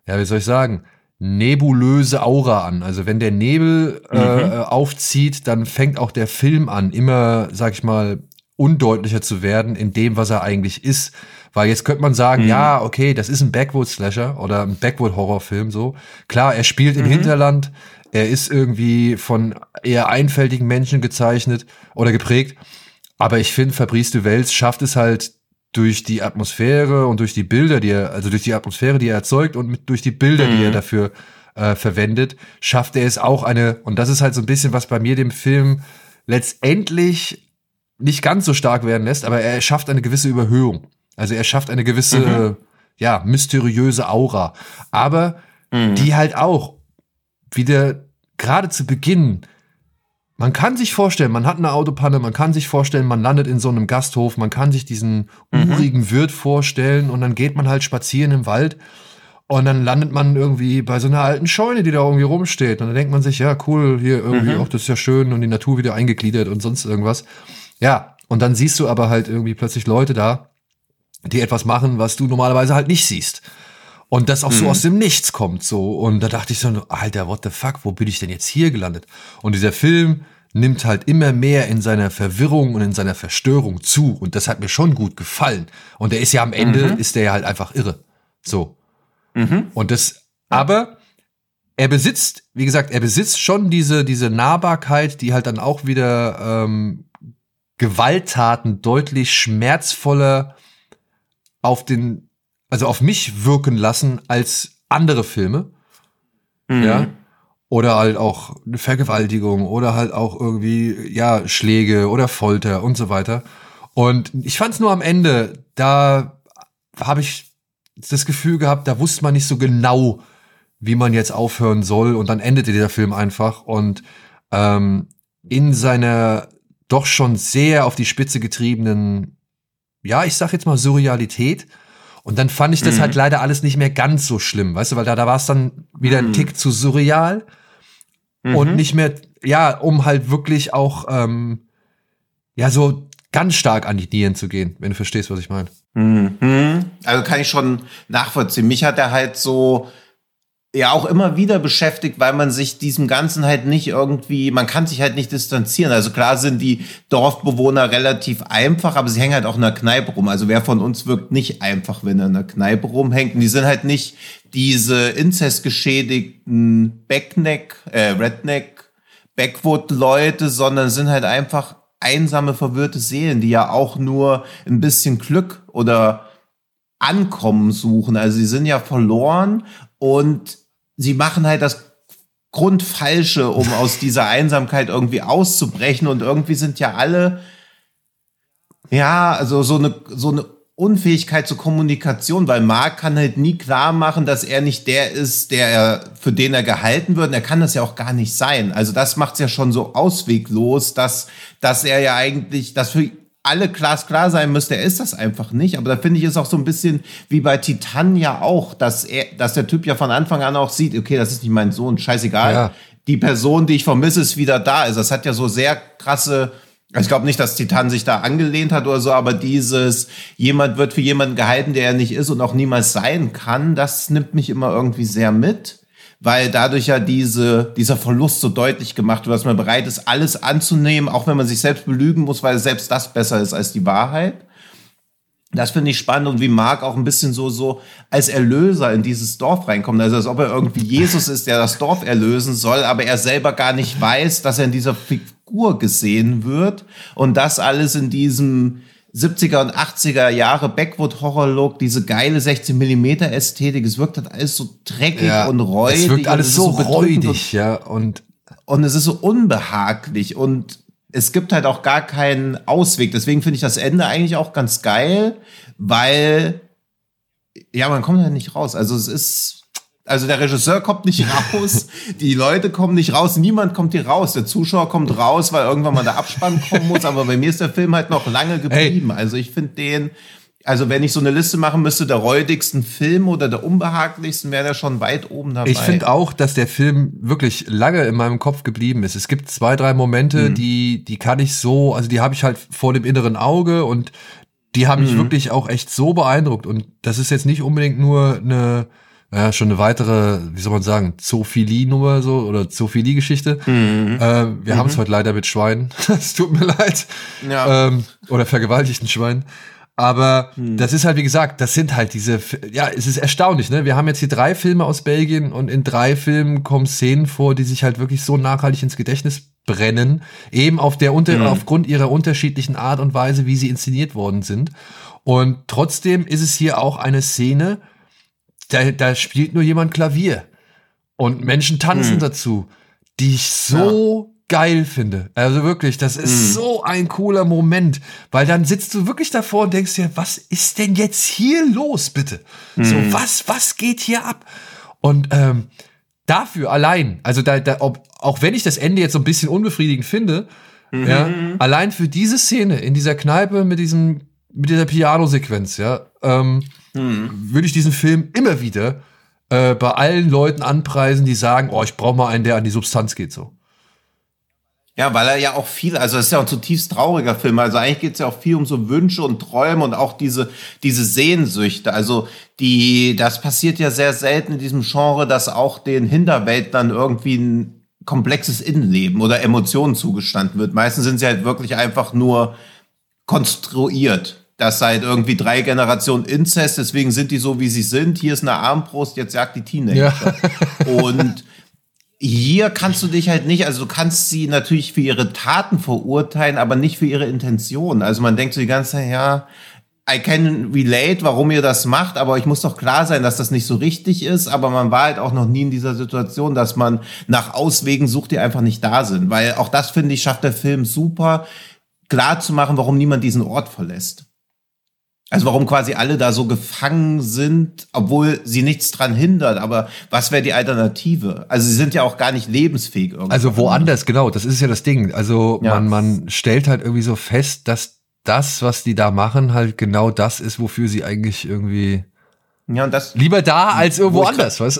ja, wie soll ich sagen, nebulöse Aura an. Also wenn der Nebel äh, mhm. äh, aufzieht, dann fängt auch der Film an, immer, sag ich mal, undeutlicher zu werden in dem, was er eigentlich ist. Weil jetzt könnte man sagen, mhm. ja, okay, das ist ein Backwood-Slasher oder ein Backwood-Horrorfilm so. Klar, er spielt im mhm. Hinterland, er ist irgendwie von eher einfältigen Menschen gezeichnet oder geprägt. Aber ich finde, Fabrice Duvels schafft es halt durch die Atmosphäre und durch die Bilder, die er, also durch die Atmosphäre, die er erzeugt und mit, durch die Bilder, mhm. die er mhm. dafür äh, verwendet, schafft er es auch eine, und das ist halt so ein bisschen, was bei mir dem Film letztendlich nicht ganz so stark werden lässt, aber er schafft eine gewisse Überhöhung. Also er schafft eine gewisse, mhm. ja, mysteriöse Aura. Aber mhm. die halt auch wieder gerade zu Beginn, man kann sich vorstellen, man hat eine Autopanne, man kann sich vorstellen, man landet in so einem Gasthof, man kann sich diesen mhm. urigen Wirt vorstellen und dann geht man halt spazieren im Wald und dann landet man irgendwie bei so einer alten Scheune, die da irgendwie rumsteht. Und dann denkt man sich, ja, cool, hier irgendwie, mhm. auch das ist ja schön und die Natur wieder eingegliedert und sonst irgendwas. Ja, und dann siehst du aber halt irgendwie plötzlich Leute da, die etwas machen, was du normalerweise halt nicht siehst. Und das auch mhm. so aus dem Nichts kommt so. Und da dachte ich so, Alter, what the fuck, wo bin ich denn jetzt hier gelandet? Und dieser Film nimmt halt immer mehr in seiner Verwirrung und in seiner Verstörung zu. Und das hat mir schon gut gefallen. Und der ist ja am Ende, mhm. ist der ja halt einfach irre. So. Mhm. Und das, aber er besitzt, wie gesagt, er besitzt schon diese, diese Nahbarkeit, die halt dann auch wieder ähm, Gewalttaten deutlich schmerzvoller auf den, also auf mich wirken lassen als andere Filme. Mhm. Ja. Oder halt auch eine Vergewaltigung oder halt auch irgendwie, ja, Schläge oder Folter und so weiter. Und ich fand es nur am Ende, da habe ich das Gefühl gehabt, da wusste man nicht so genau, wie man jetzt aufhören soll. Und dann endete dieser Film einfach. Und ähm, in seiner doch schon sehr auf die Spitze getriebenen, ja, ich sag jetzt mal Surrealität. Und dann fand ich das mhm. halt leider alles nicht mehr ganz so schlimm, weißt du, weil da, da war es dann wieder ein mhm. Tick zu surreal mhm. und nicht mehr, ja, um halt wirklich auch, ähm, ja, so ganz stark an die Nieren zu gehen, wenn du verstehst, was ich meine. Mhm. Also kann ich schon nachvollziehen. Mich hat er halt so, ja auch immer wieder beschäftigt, weil man sich diesem Ganzen halt nicht irgendwie, man kann sich halt nicht distanzieren. Also klar sind die Dorfbewohner relativ einfach, aber sie hängen halt auch in der Kneipe rum. Also wer von uns wirkt nicht einfach, wenn er in der Kneipe rumhängt. Und die sind halt nicht diese inzestgeschädigten Backneck, äh, Redneck, Backwood-Leute, sondern sind halt einfach einsame, verwirrte Seelen, die ja auch nur ein bisschen Glück oder Ankommen suchen. Also sie sind ja verloren und sie machen halt das Grundfalsche, um aus dieser Einsamkeit irgendwie auszubrechen. Und irgendwie sind ja alle, ja, also so eine, so eine Unfähigkeit zur Kommunikation, weil Mark kann halt nie klar machen, dass er nicht der ist, der er, für den er gehalten wird. Und er kann das ja auch gar nicht sein. Also das macht es ja schon so ausweglos, dass, dass er ja eigentlich, dass für alle glasklar sein müsste, er ist das einfach nicht. Aber da finde ich es auch so ein bisschen wie bei Titan ja auch, dass er, dass der Typ ja von Anfang an auch sieht, okay, das ist nicht mein Sohn, scheißegal. Ja. Die Person, die ich vermisse, ist wieder da. Also das hat ja so sehr krasse, also ich glaube nicht, dass Titan sich da angelehnt hat oder so, aber dieses, jemand wird für jemanden gehalten, der er nicht ist und auch niemals sein kann, das nimmt mich immer irgendwie sehr mit weil dadurch ja diese, dieser Verlust so deutlich gemacht wird, dass man bereit ist, alles anzunehmen, auch wenn man sich selbst belügen muss, weil selbst das besser ist als die Wahrheit. Das finde ich spannend und wie Mark auch ein bisschen so, so als Erlöser in dieses Dorf reinkommt. Also als ob er irgendwie Jesus ist, der das Dorf erlösen soll, aber er selber gar nicht weiß, dass er in dieser Figur gesehen wird und das alles in diesem, 70er und 80er Jahre Backwood-Horror-Look, diese geile 16 Millimeter Ästhetik, es wirkt halt alles so dreckig ja, und räudig. Es wirkt alles so, so räudig, ja, und. Und es ist so unbehaglich und es gibt halt auch gar keinen Ausweg. Deswegen finde ich das Ende eigentlich auch ganz geil, weil, ja, man kommt halt nicht raus. Also es ist, also der Regisseur kommt nicht raus, [laughs] die Leute kommen nicht raus, niemand kommt hier raus. Der Zuschauer kommt raus, weil irgendwann mal der Abspann kommen muss. Aber bei mir ist der Film halt noch lange geblieben. Hey. Also ich finde den, also wenn ich so eine Liste machen müsste, der räudigsten Film oder der unbehaglichsten, wäre der schon weit oben dabei. Ich finde auch, dass der Film wirklich lange in meinem Kopf geblieben ist. Es gibt zwei, drei Momente, mhm. die, die kann ich so, also die habe ich halt vor dem inneren Auge und die haben mich mhm. wirklich auch echt so beeindruckt. Und das ist jetzt nicht unbedingt nur eine ja, schon eine weitere, wie soll man sagen, Zoophilie-Nummer so oder Zoophilie-Geschichte. Mhm. Äh, wir mhm. haben es heute leider mit Schweinen. [laughs] Es tut mir leid. Ja. Ähm, oder vergewaltigten Schweinen. Aber mhm. das ist halt, wie gesagt, das sind halt diese, ja, es ist erstaunlich, ne? Wir haben jetzt hier drei Filme aus Belgien und in drei Filmen kommen Szenen vor, die sich halt wirklich so nachhaltig ins Gedächtnis brennen, eben auf der unter, mhm. aufgrund ihrer unterschiedlichen Art und Weise, wie sie inszeniert worden sind. Und trotzdem ist es hier auch eine Szene, da, da spielt nur jemand Klavier und Menschen tanzen hm. dazu, die ich so ja. geil finde. Also wirklich, das ist hm. so ein cooler Moment, weil dann sitzt du wirklich davor und denkst dir, was ist denn jetzt hier los, bitte? Hm. So, was, was geht hier ab? Und ähm, dafür allein, also da, da, ob, auch wenn ich das Ende jetzt so ein bisschen unbefriedigend finde, mhm. ja, allein für diese Szene in dieser Kneipe mit diesem, mit dieser Piano-Sequenz, ja, ähm, hm. würde ich diesen Film immer wieder äh, bei allen Leuten anpreisen, die sagen, oh, ich brauche mal einen, der an die Substanz geht so. Ja, weil er ja auch viel, also es ist ja auch ein zutiefst trauriger Film. Also eigentlich geht es ja auch viel um so Wünsche und Träume und auch diese, diese Sehnsüchte. Also die, das passiert ja sehr selten in diesem Genre, dass auch den Hinterwäldlern irgendwie ein komplexes Innenleben oder Emotionen zugestanden wird. Meistens sind sie halt wirklich einfach nur konstruiert das seit irgendwie drei Generationen Inzest, deswegen sind die so, wie sie sind. Hier ist eine Armbrust, jetzt sagt die Teenager. Ja. Und hier kannst du dich halt nicht, also du kannst sie natürlich für ihre Taten verurteilen, aber nicht für ihre Intention. Also man denkt so die ganze Zeit, ja, I can relate, warum ihr das macht, aber ich muss doch klar sein, dass das nicht so richtig ist. Aber man war halt auch noch nie in dieser Situation, dass man nach Auswegen sucht, die einfach nicht da sind. Weil auch das, finde ich, schafft der Film super, klar zu machen, warum niemand diesen Ort verlässt. Also warum quasi alle da so gefangen sind, obwohl sie nichts dran hindert. Aber was wäre die Alternative? Also sie sind ja auch gar nicht lebensfähig. Irgendwann. Also woanders, genau. Das ist ja das Ding. Also ja. man, man stellt halt irgendwie so fest, dass das, was die da machen, halt genau das ist, wofür sie eigentlich irgendwie ja, und das, lieber da als irgendwo anders, was?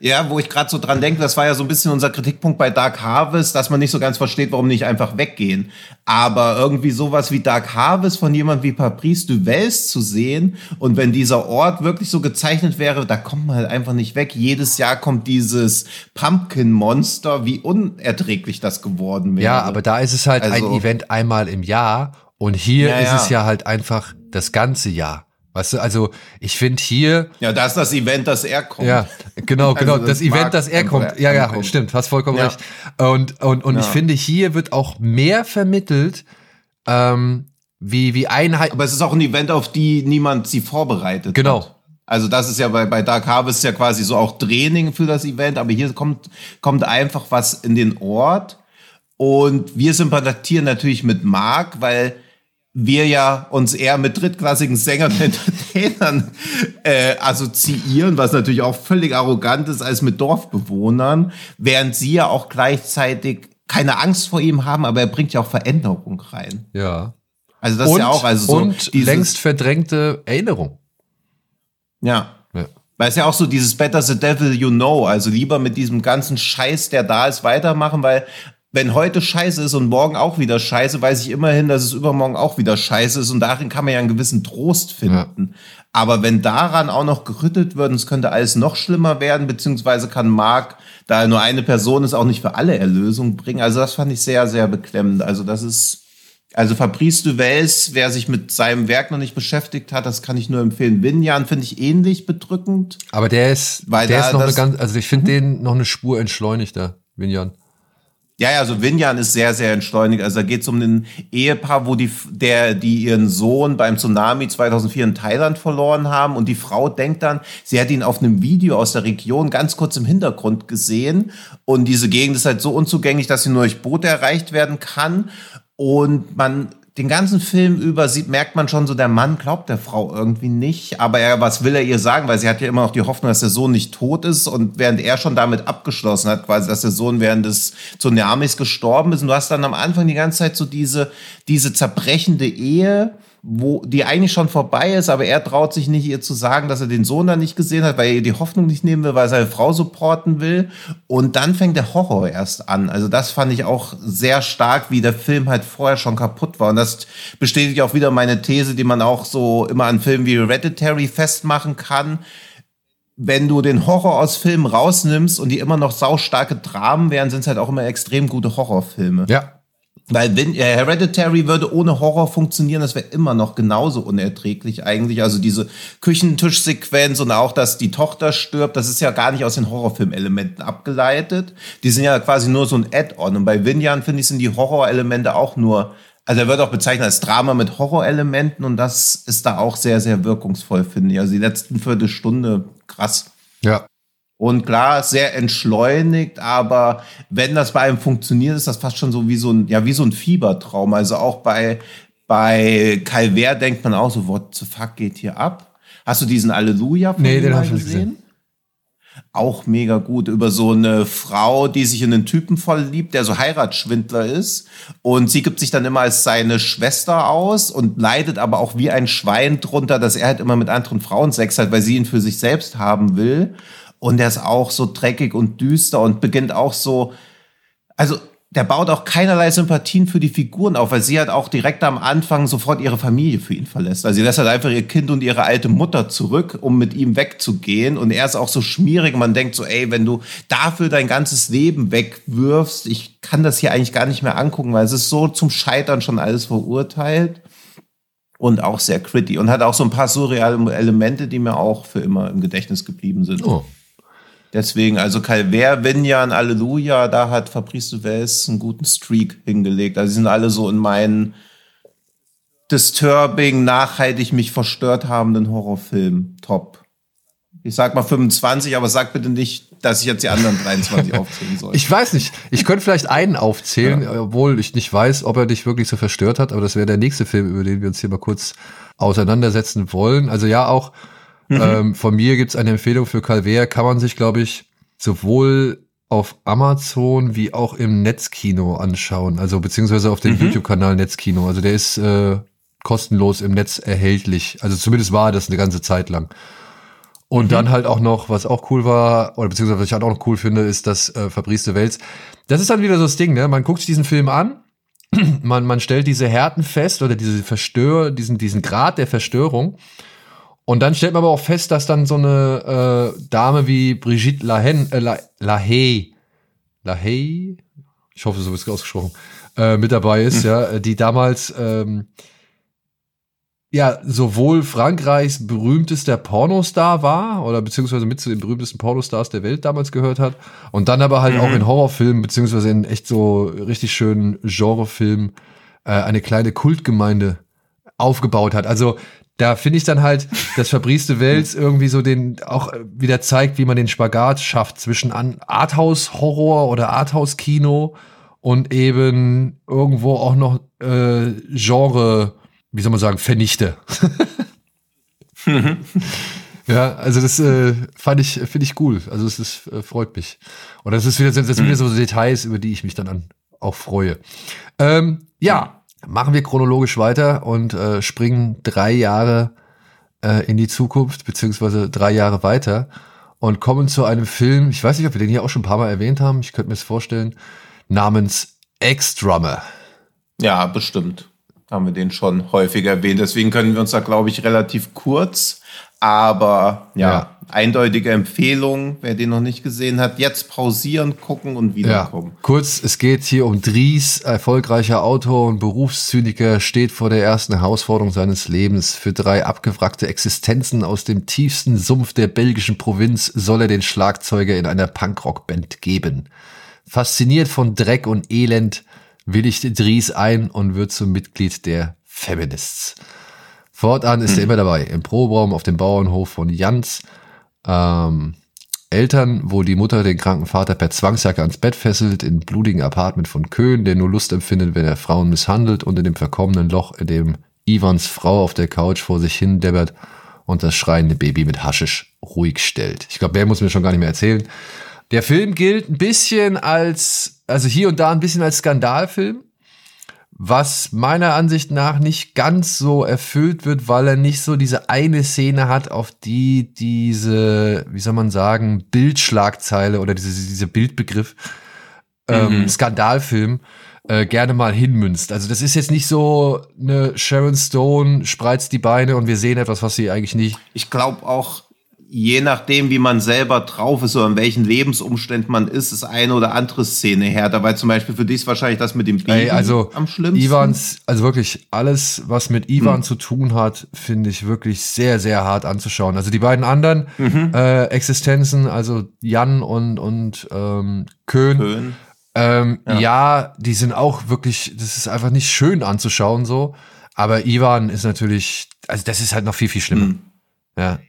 Ja, wo ich gerade so dran denke, das war ja so ein bisschen unser Kritikpunkt bei Dark Harvest, dass man nicht so ganz versteht, warum nicht einfach weggehen. Aber irgendwie sowas wie Dark Harvest von jemand wie Patrice Duvels zu sehen und wenn dieser Ort wirklich so gezeichnet wäre, da kommt man halt einfach nicht weg. Jedes Jahr kommt dieses Pumpkin-Monster, wie unerträglich das geworden wäre. Ja, aber da ist es halt also, ein Event einmal im Jahr und hier ja, ist ja. es ja halt einfach das ganze Jahr. Weißt du, also ich finde hier. Ja, das ist das Event, das er kommt. Ja, genau, genau. Also das, das Event, das er kommt. Ja, ja, stimmt, hast vollkommen ja. recht. Und, und, und ja. ich finde, hier wird auch mehr vermittelt, ähm, wie, wie Einheit. Aber es ist auch ein Event, auf die niemand sie vorbereitet genau. hat. Also das ist ja bei, bei Dark Harvest ja quasi so auch Training für das Event, aber hier kommt, kommt einfach was in den Ort. Und wir sympathieren natürlich mit Mark, weil wir ja uns eher mit drittklassigen Sängern und [laughs] Entertainern äh, assoziieren, was natürlich auch völlig arrogant ist als mit Dorfbewohnern, während sie ja auch gleichzeitig keine Angst vor ihm haben, aber er bringt ja auch Veränderung rein. Ja. Also das und, ist ja auch also so und längst verdrängte Erinnerung. Ja. ja. Weil es ja auch so dieses Better the Devil you know, also lieber mit diesem ganzen Scheiß, der da ist, weitermachen, weil wenn heute scheiße ist und morgen auch wieder scheiße, weiß ich immerhin, dass es übermorgen auch wieder scheiße ist und darin kann man ja einen gewissen Trost finden. Ja. Aber wenn daran auch noch gerüttelt wird, es könnte alles noch schlimmer werden, beziehungsweise kann Mark, da er nur eine Person ist, auch nicht für alle Erlösung bringen. Also das fand ich sehr, sehr beklemmend. Also das ist, also Fabrice Duvels, wer sich mit seinem Werk noch nicht beschäftigt hat, das kann ich nur empfehlen. Vinjan finde ich ähnlich bedrückend. Aber der ist, weil der ist noch eine ganz, also ich finde mhm. den noch eine Spur entschleunigter, Vinjan. Ja, ja, also Vinjan ist sehr, sehr entschleunigt. Also da geht es um ein Ehepaar, wo die, der, die ihren Sohn beim Tsunami 2004 in Thailand verloren haben. Und die Frau denkt dann, sie hat ihn auf einem Video aus der Region ganz kurz im Hintergrund gesehen. Und diese Gegend ist halt so unzugänglich, dass sie nur durch Boote erreicht werden kann. Und man den ganzen Film über sieht, merkt man schon so, der Mann glaubt der Frau irgendwie nicht. Aber er, was will er ihr sagen? Weil sie hat ja immer noch die Hoffnung, dass der Sohn nicht tot ist. Und während er schon damit abgeschlossen hat, quasi, dass der Sohn während des Tsunamis gestorben ist. Und du hast dann am Anfang die ganze Zeit so diese, diese zerbrechende Ehe wo die eigentlich schon vorbei ist, aber er traut sich nicht, ihr zu sagen, dass er den Sohn da nicht gesehen hat, weil er ihr die Hoffnung nicht nehmen will, weil er seine Frau supporten will. Und dann fängt der Horror erst an. Also das fand ich auch sehr stark, wie der Film halt vorher schon kaputt war. Und das bestätigt auch wieder meine These, die man auch so immer an Filmen wie Hereditary festmachen kann wenn du den Horror aus Filmen rausnimmst und die immer noch saustarke Dramen wären, sind es halt auch immer extrem gute Horrorfilme. Ja, weil wenn, äh, Hereditary würde ohne Horror funktionieren, das wäre immer noch genauso unerträglich eigentlich. Also diese Küchentischsequenz und auch, dass die Tochter stirbt, das ist ja gar nicht aus den Horrorfilmelementen abgeleitet. Die sind ja quasi nur so ein Add-on. Und bei Vinyan, finde ich, sind die Horrorelemente auch nur, also er wird auch bezeichnet als Drama mit Horrorelementen und das ist da auch sehr, sehr wirkungsvoll, finde ich. Also die letzten Viertelstunde, krass. Ja, und klar, sehr entschleunigt, aber wenn das bei einem funktioniert, ist das fast schon so wie so ein, ja, wie so ein Fiebertraum. Also auch bei, bei Calvert denkt man auch so, what the fuck geht hier ab? Hast du diesen Alleluja von nee, den mal gesehen? gesehen? Auch mega gut über so eine Frau, die sich in einen Typen verliebt, der so Heiratsschwindler ist. Und sie gibt sich dann immer als seine Schwester aus und leidet aber auch wie ein Schwein drunter, dass er halt immer mit anderen Frauen Sex hat, weil sie ihn für sich selbst haben will. Und der ist auch so dreckig und düster und beginnt auch so, also der baut auch keinerlei Sympathien für die Figuren auf, weil sie halt auch direkt am Anfang sofort ihre Familie für ihn verlässt. Also sie lässt halt einfach ihr Kind und ihre alte Mutter zurück, um mit ihm wegzugehen. Und er ist auch so schmierig. Man denkt so, ey, wenn du dafür dein ganzes Leben wegwirfst, ich kann das hier eigentlich gar nicht mehr angucken, weil es ist so zum Scheitern schon alles verurteilt. Und auch sehr gritty. Und hat auch so ein paar surreale Elemente, die mir auch für immer im Gedächtnis geblieben sind. Oh. Deswegen, also Calvert, Vinyan, Alleluja, da hat Fabrice Duvels einen guten Streak hingelegt. Also sie sind alle so in meinen disturbing, nachhaltig mich verstört habenden Horrorfilm. Top. Ich sag mal 25, aber sag bitte nicht, dass ich jetzt die anderen 23 [laughs] aufzählen soll. Ich weiß nicht. Ich könnte vielleicht einen aufzählen, ja. obwohl ich nicht weiß, ob er dich wirklich so verstört hat. Aber das wäre der nächste Film, über den wir uns hier mal kurz auseinandersetzen wollen. Also ja, auch Mhm. Ähm, von mir gibt's eine Empfehlung für Calvert, kann man sich, glaube ich, sowohl auf Amazon wie auch im Netzkino anschauen, also beziehungsweise auf dem mhm. YouTube-Kanal Netzkino. Also der ist äh, kostenlos im Netz erhältlich. Also zumindest war das eine ganze Zeit lang. Und mhm. dann halt auch noch, was auch cool war, oder beziehungsweise was ich halt auch noch cool finde, ist das äh, Fabrice de Wels. Das ist dann wieder so das Ding, ne? Man guckt sich diesen Film an, [clears throat] man, man stellt diese Härten fest oder diese Verstör, diesen, diesen Grad der Verstörung und dann stellt man aber auch fest, dass dann so eine äh, Dame wie Brigitte Lahen, äh, Lahey, Lahey, ich hoffe, so wird es ausgesprochen, äh, mit dabei ist, hm. ja, die damals ähm, ja sowohl Frankreichs berühmtester Pornostar war oder beziehungsweise mit zu den berühmtesten Pornostars der Welt damals gehört hat und dann aber halt mhm. auch in Horrorfilmen beziehungsweise in echt so richtig schönen Genrefilmen äh, eine kleine Kultgemeinde aufgebaut hat. Also da finde ich dann halt, dass Fabrice Wels irgendwie so den auch wieder zeigt, wie man den Spagat schafft zwischen Arthouse-Horror oder Arthouse-Kino und eben irgendwo auch noch äh, Genre, wie soll man sagen, vernichte. ja, also das äh, fand ich, finde ich cool. Also es ist, äh, freut mich. Und das ist wieder, das sind wieder so Details, über die ich mich dann an, auch freue. Ähm, ja, machen wir chronologisch weiter und äh, springen drei Jahre äh, in die Zukunft, beziehungsweise drei Jahre weiter und kommen zu einem Film, ich weiß nicht, ob wir den hier auch schon ein paar Mal erwähnt haben, ich könnte mir das vorstellen, namens Ex-Drummer. Ja, bestimmt. Haben wir den schon häufiger erwähnt. Deswegen können wir uns da, glaube ich, relativ kurz, aber ja, ja, eindeutige Empfehlung, wer den noch nicht gesehen hat, jetzt pausieren, gucken und wiederkommen. Ja. Kurz, es geht hier um Dries, erfolgreicher Autor und Berufszyniker, steht vor der ersten Herausforderung seines Lebens. Für drei abgewrackte Existenzen aus dem tiefsten Sumpf der belgischen Provinz soll er den Schlagzeuger in einer Punkrock-Band geben. Fasziniert von Dreck und Elend willigt Dries ein und wird zum Mitglied der Feminists. Fortan ist hm. er immer dabei, im Proberaum auf dem Bauernhof von Jans. Ähm, Eltern, wo die Mutter den kranken Vater per Zwangsjacke ans Bett fesselt, in blutigen Apartment von Köhn, der nur Lust empfindet, wenn er Frauen misshandelt und in dem verkommenen Loch, in dem Ivans Frau auf der Couch vor sich hin debbert und das schreiende Baby mit Haschisch ruhig stellt. Ich glaube, der muss mir schon gar nicht mehr erzählen. Der Film gilt ein bisschen als, also hier und da ein bisschen als Skandalfilm, was meiner Ansicht nach nicht ganz so erfüllt wird, weil er nicht so diese eine Szene hat, auf die diese, wie soll man sagen, Bildschlagzeile oder diese, dieser Bildbegriff ähm, mhm. Skandalfilm äh, gerne mal hinmünzt. Also das ist jetzt nicht so eine Sharon Stone spreizt die Beine und wir sehen etwas, was sie eigentlich nicht. Ich glaube auch, je nachdem, wie man selber drauf ist oder in welchen Lebensumständen man ist, ist eine oder andere Szene härter. Weil zum Beispiel für dich ist wahrscheinlich das mit dem Ey, also am schlimmsten. Ivans, also wirklich alles, was mit Ivan hm. zu tun hat, finde ich wirklich sehr, sehr hart anzuschauen. Also die beiden anderen mhm. äh, Existenzen, also Jan und, und ähm, Köhn, Köhn. Ähm, ja. ja, die sind auch wirklich, das ist einfach nicht schön anzuschauen so. Aber Ivan ist natürlich, also das ist halt noch viel, viel schlimmer. Mhm. Ja.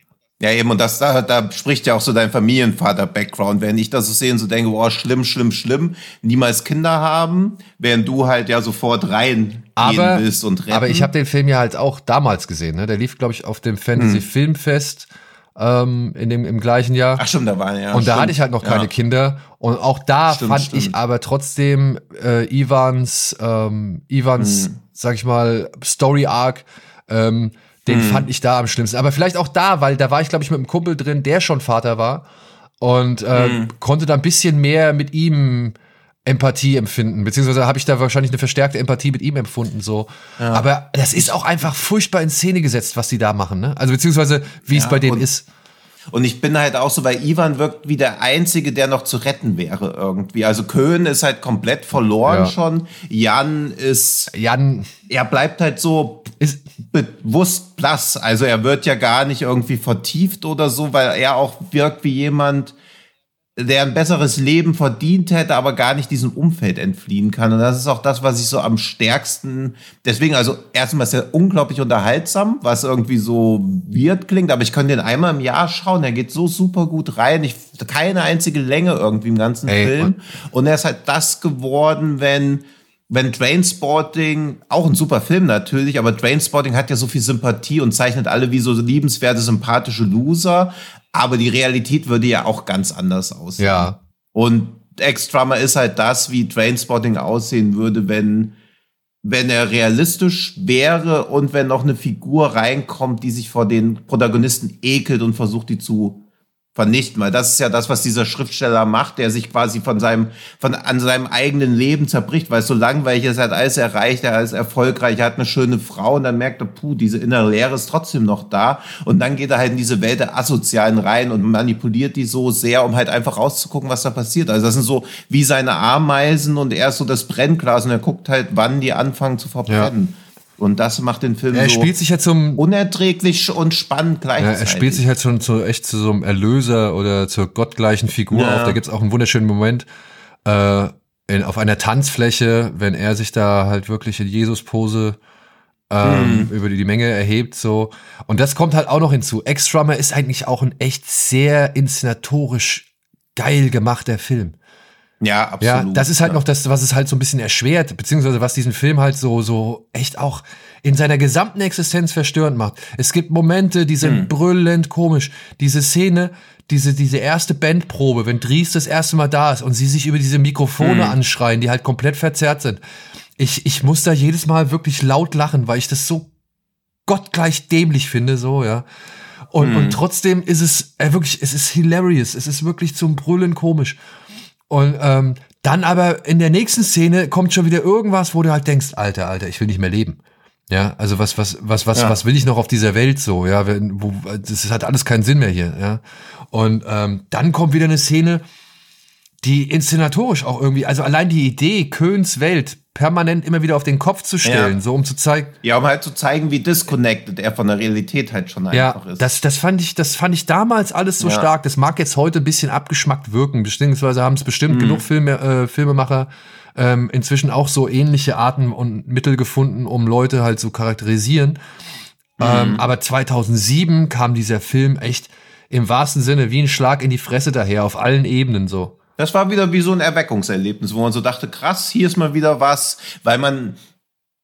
Ja, eben, und das, da, da spricht ja auch so dein Familienvater-Background. Wenn ich das so sehe und so denke, boah, schlimm, schlimm, schlimm, niemals Kinder haben, während du halt ja sofort rein aber, willst und retten. Aber ich habe den Film ja halt auch damals gesehen, ne? Der lief, glaube ich, auf dem Fantasy hm. Filmfest ähm, in dem, im gleichen Jahr. Ach stimmt, da war ja. Und stimmt. da hatte ich halt noch keine ja. Kinder. Und auch da stimmt, fand stimmt. ich aber trotzdem äh, Ivans, ähm, Ivans, hm. sag ich mal, Story Arc, ähm, den hm. fand ich da am schlimmsten. Aber vielleicht auch da, weil da war ich, glaube ich, mit einem Kumpel drin, der schon Vater war und äh, hm. konnte da ein bisschen mehr mit ihm Empathie empfinden, beziehungsweise habe ich da wahrscheinlich eine verstärkte Empathie mit ihm empfunden, so. Ja. Aber das ist auch einfach furchtbar in Szene gesetzt, was die da machen, ne? Also beziehungsweise wie ja, es bei denen ist. Und ich bin halt auch so, weil Ivan wirkt wie der Einzige, der noch zu retten wäre irgendwie. Also Köhn ist halt komplett verloren ja. schon. Jan ist. Jan. Er bleibt halt so ist bewusst blass. Also er wird ja gar nicht irgendwie vertieft oder so, weil er auch wirkt wie jemand, der ein besseres Leben verdient hätte, aber gar nicht diesem Umfeld entfliehen kann. Und das ist auch das, was ich so am stärksten, deswegen, also erstmal ist er unglaublich unterhaltsam, was irgendwie so weird klingt, aber ich könnte den einmal im Jahr schauen, der geht so super gut rein, ich, keine einzige Länge irgendwie im ganzen Ey, Film. Und er ist halt das geworden, wenn, wenn Trainspotting, auch ein super Film natürlich, aber Trainspotting hat ja so viel Sympathie und zeichnet alle wie so liebenswerte, sympathische Loser. Aber die Realität würde ja auch ganz anders aussehen. Ja. Und X-Drummer ist halt das, wie Trainspotting aussehen würde, wenn, wenn er realistisch wäre und wenn noch eine Figur reinkommt, die sich vor den Protagonisten ekelt und versucht, die zu vernichten, weil das ist ja das, was dieser Schriftsteller macht, der sich quasi von seinem, von, an seinem eigenen Leben zerbricht, weil es so langweilig ist, er hat alles erreicht, er ist erfolgreich, er hat eine schöne Frau und dann merkt er, puh, diese innere Leere ist trotzdem noch da und dann geht er halt in diese Welt der Asozialen rein und manipuliert die so sehr, um halt einfach rauszugucken, was da passiert. Also das sind so wie seine Ameisen und er ist so das Brennglas und er guckt halt, wann die anfangen zu verbrennen. Ja. Und das macht den Film er so spielt sich halt zum, unerträglich und spannend gleichzeitig. Ja, er spielt sich halt schon zu, echt zu so einem Erlöser oder zur gottgleichen Figur ja. auf. Da gibt's auch einen wunderschönen Moment äh, in, auf einer Tanzfläche, wenn er sich da halt wirklich in Jesus-Pose ähm, mhm. über die, die Menge erhebt so. Und das kommt halt auch noch hinzu. Ex-Drummer ist eigentlich auch ein echt sehr inszenatorisch geil gemachter Film. Ja, absolut. Ja, das ist halt ja. noch das, was es halt so ein bisschen erschwert, beziehungsweise was diesen Film halt so, so echt auch in seiner gesamten Existenz verstörend macht. Es gibt Momente, die sind hm. brüllend komisch. Diese Szene, diese, diese erste Bandprobe, wenn Dries das erste Mal da ist und sie sich über diese Mikrofone hm. anschreien, die halt komplett verzerrt sind. Ich, ich muss da jedes Mal wirklich laut lachen, weil ich das so gottgleich dämlich finde, so, ja. Und, hm. und trotzdem ist es äh, wirklich, es ist hilarious. Es ist wirklich zum Brüllen komisch. Und ähm, dann aber in der nächsten Szene kommt schon wieder irgendwas, wo du halt denkst, Alter, Alter, ich will nicht mehr leben. Ja, also was, was, was, was, ja. was will ich noch auf dieser Welt so? Ja, wenn, wo, das hat alles keinen Sinn mehr hier. Ja, und ähm, dann kommt wieder eine Szene, die inszenatorisch auch irgendwie, also allein die Idee, Köhns Welt permanent immer wieder auf den Kopf zu stellen, ja. so um zu zeigen. Ja, um halt zu zeigen, wie disconnected er von der Realität halt schon einfach ja, ist. Das, das fand ich, das fand ich damals alles so ja. stark. Das mag jetzt heute ein bisschen abgeschmackt wirken, beziehungsweise haben es bestimmt mhm. genug Filme, äh, Filmemacher ähm, inzwischen auch so ähnliche Arten und Mittel gefunden, um Leute halt zu charakterisieren. Mhm. Ähm, aber 2007 kam dieser Film echt im wahrsten Sinne wie ein Schlag in die Fresse daher, auf allen Ebenen so. Das war wieder wie so ein Erweckungserlebnis, wo man so dachte, krass, hier ist mal wieder was, weil man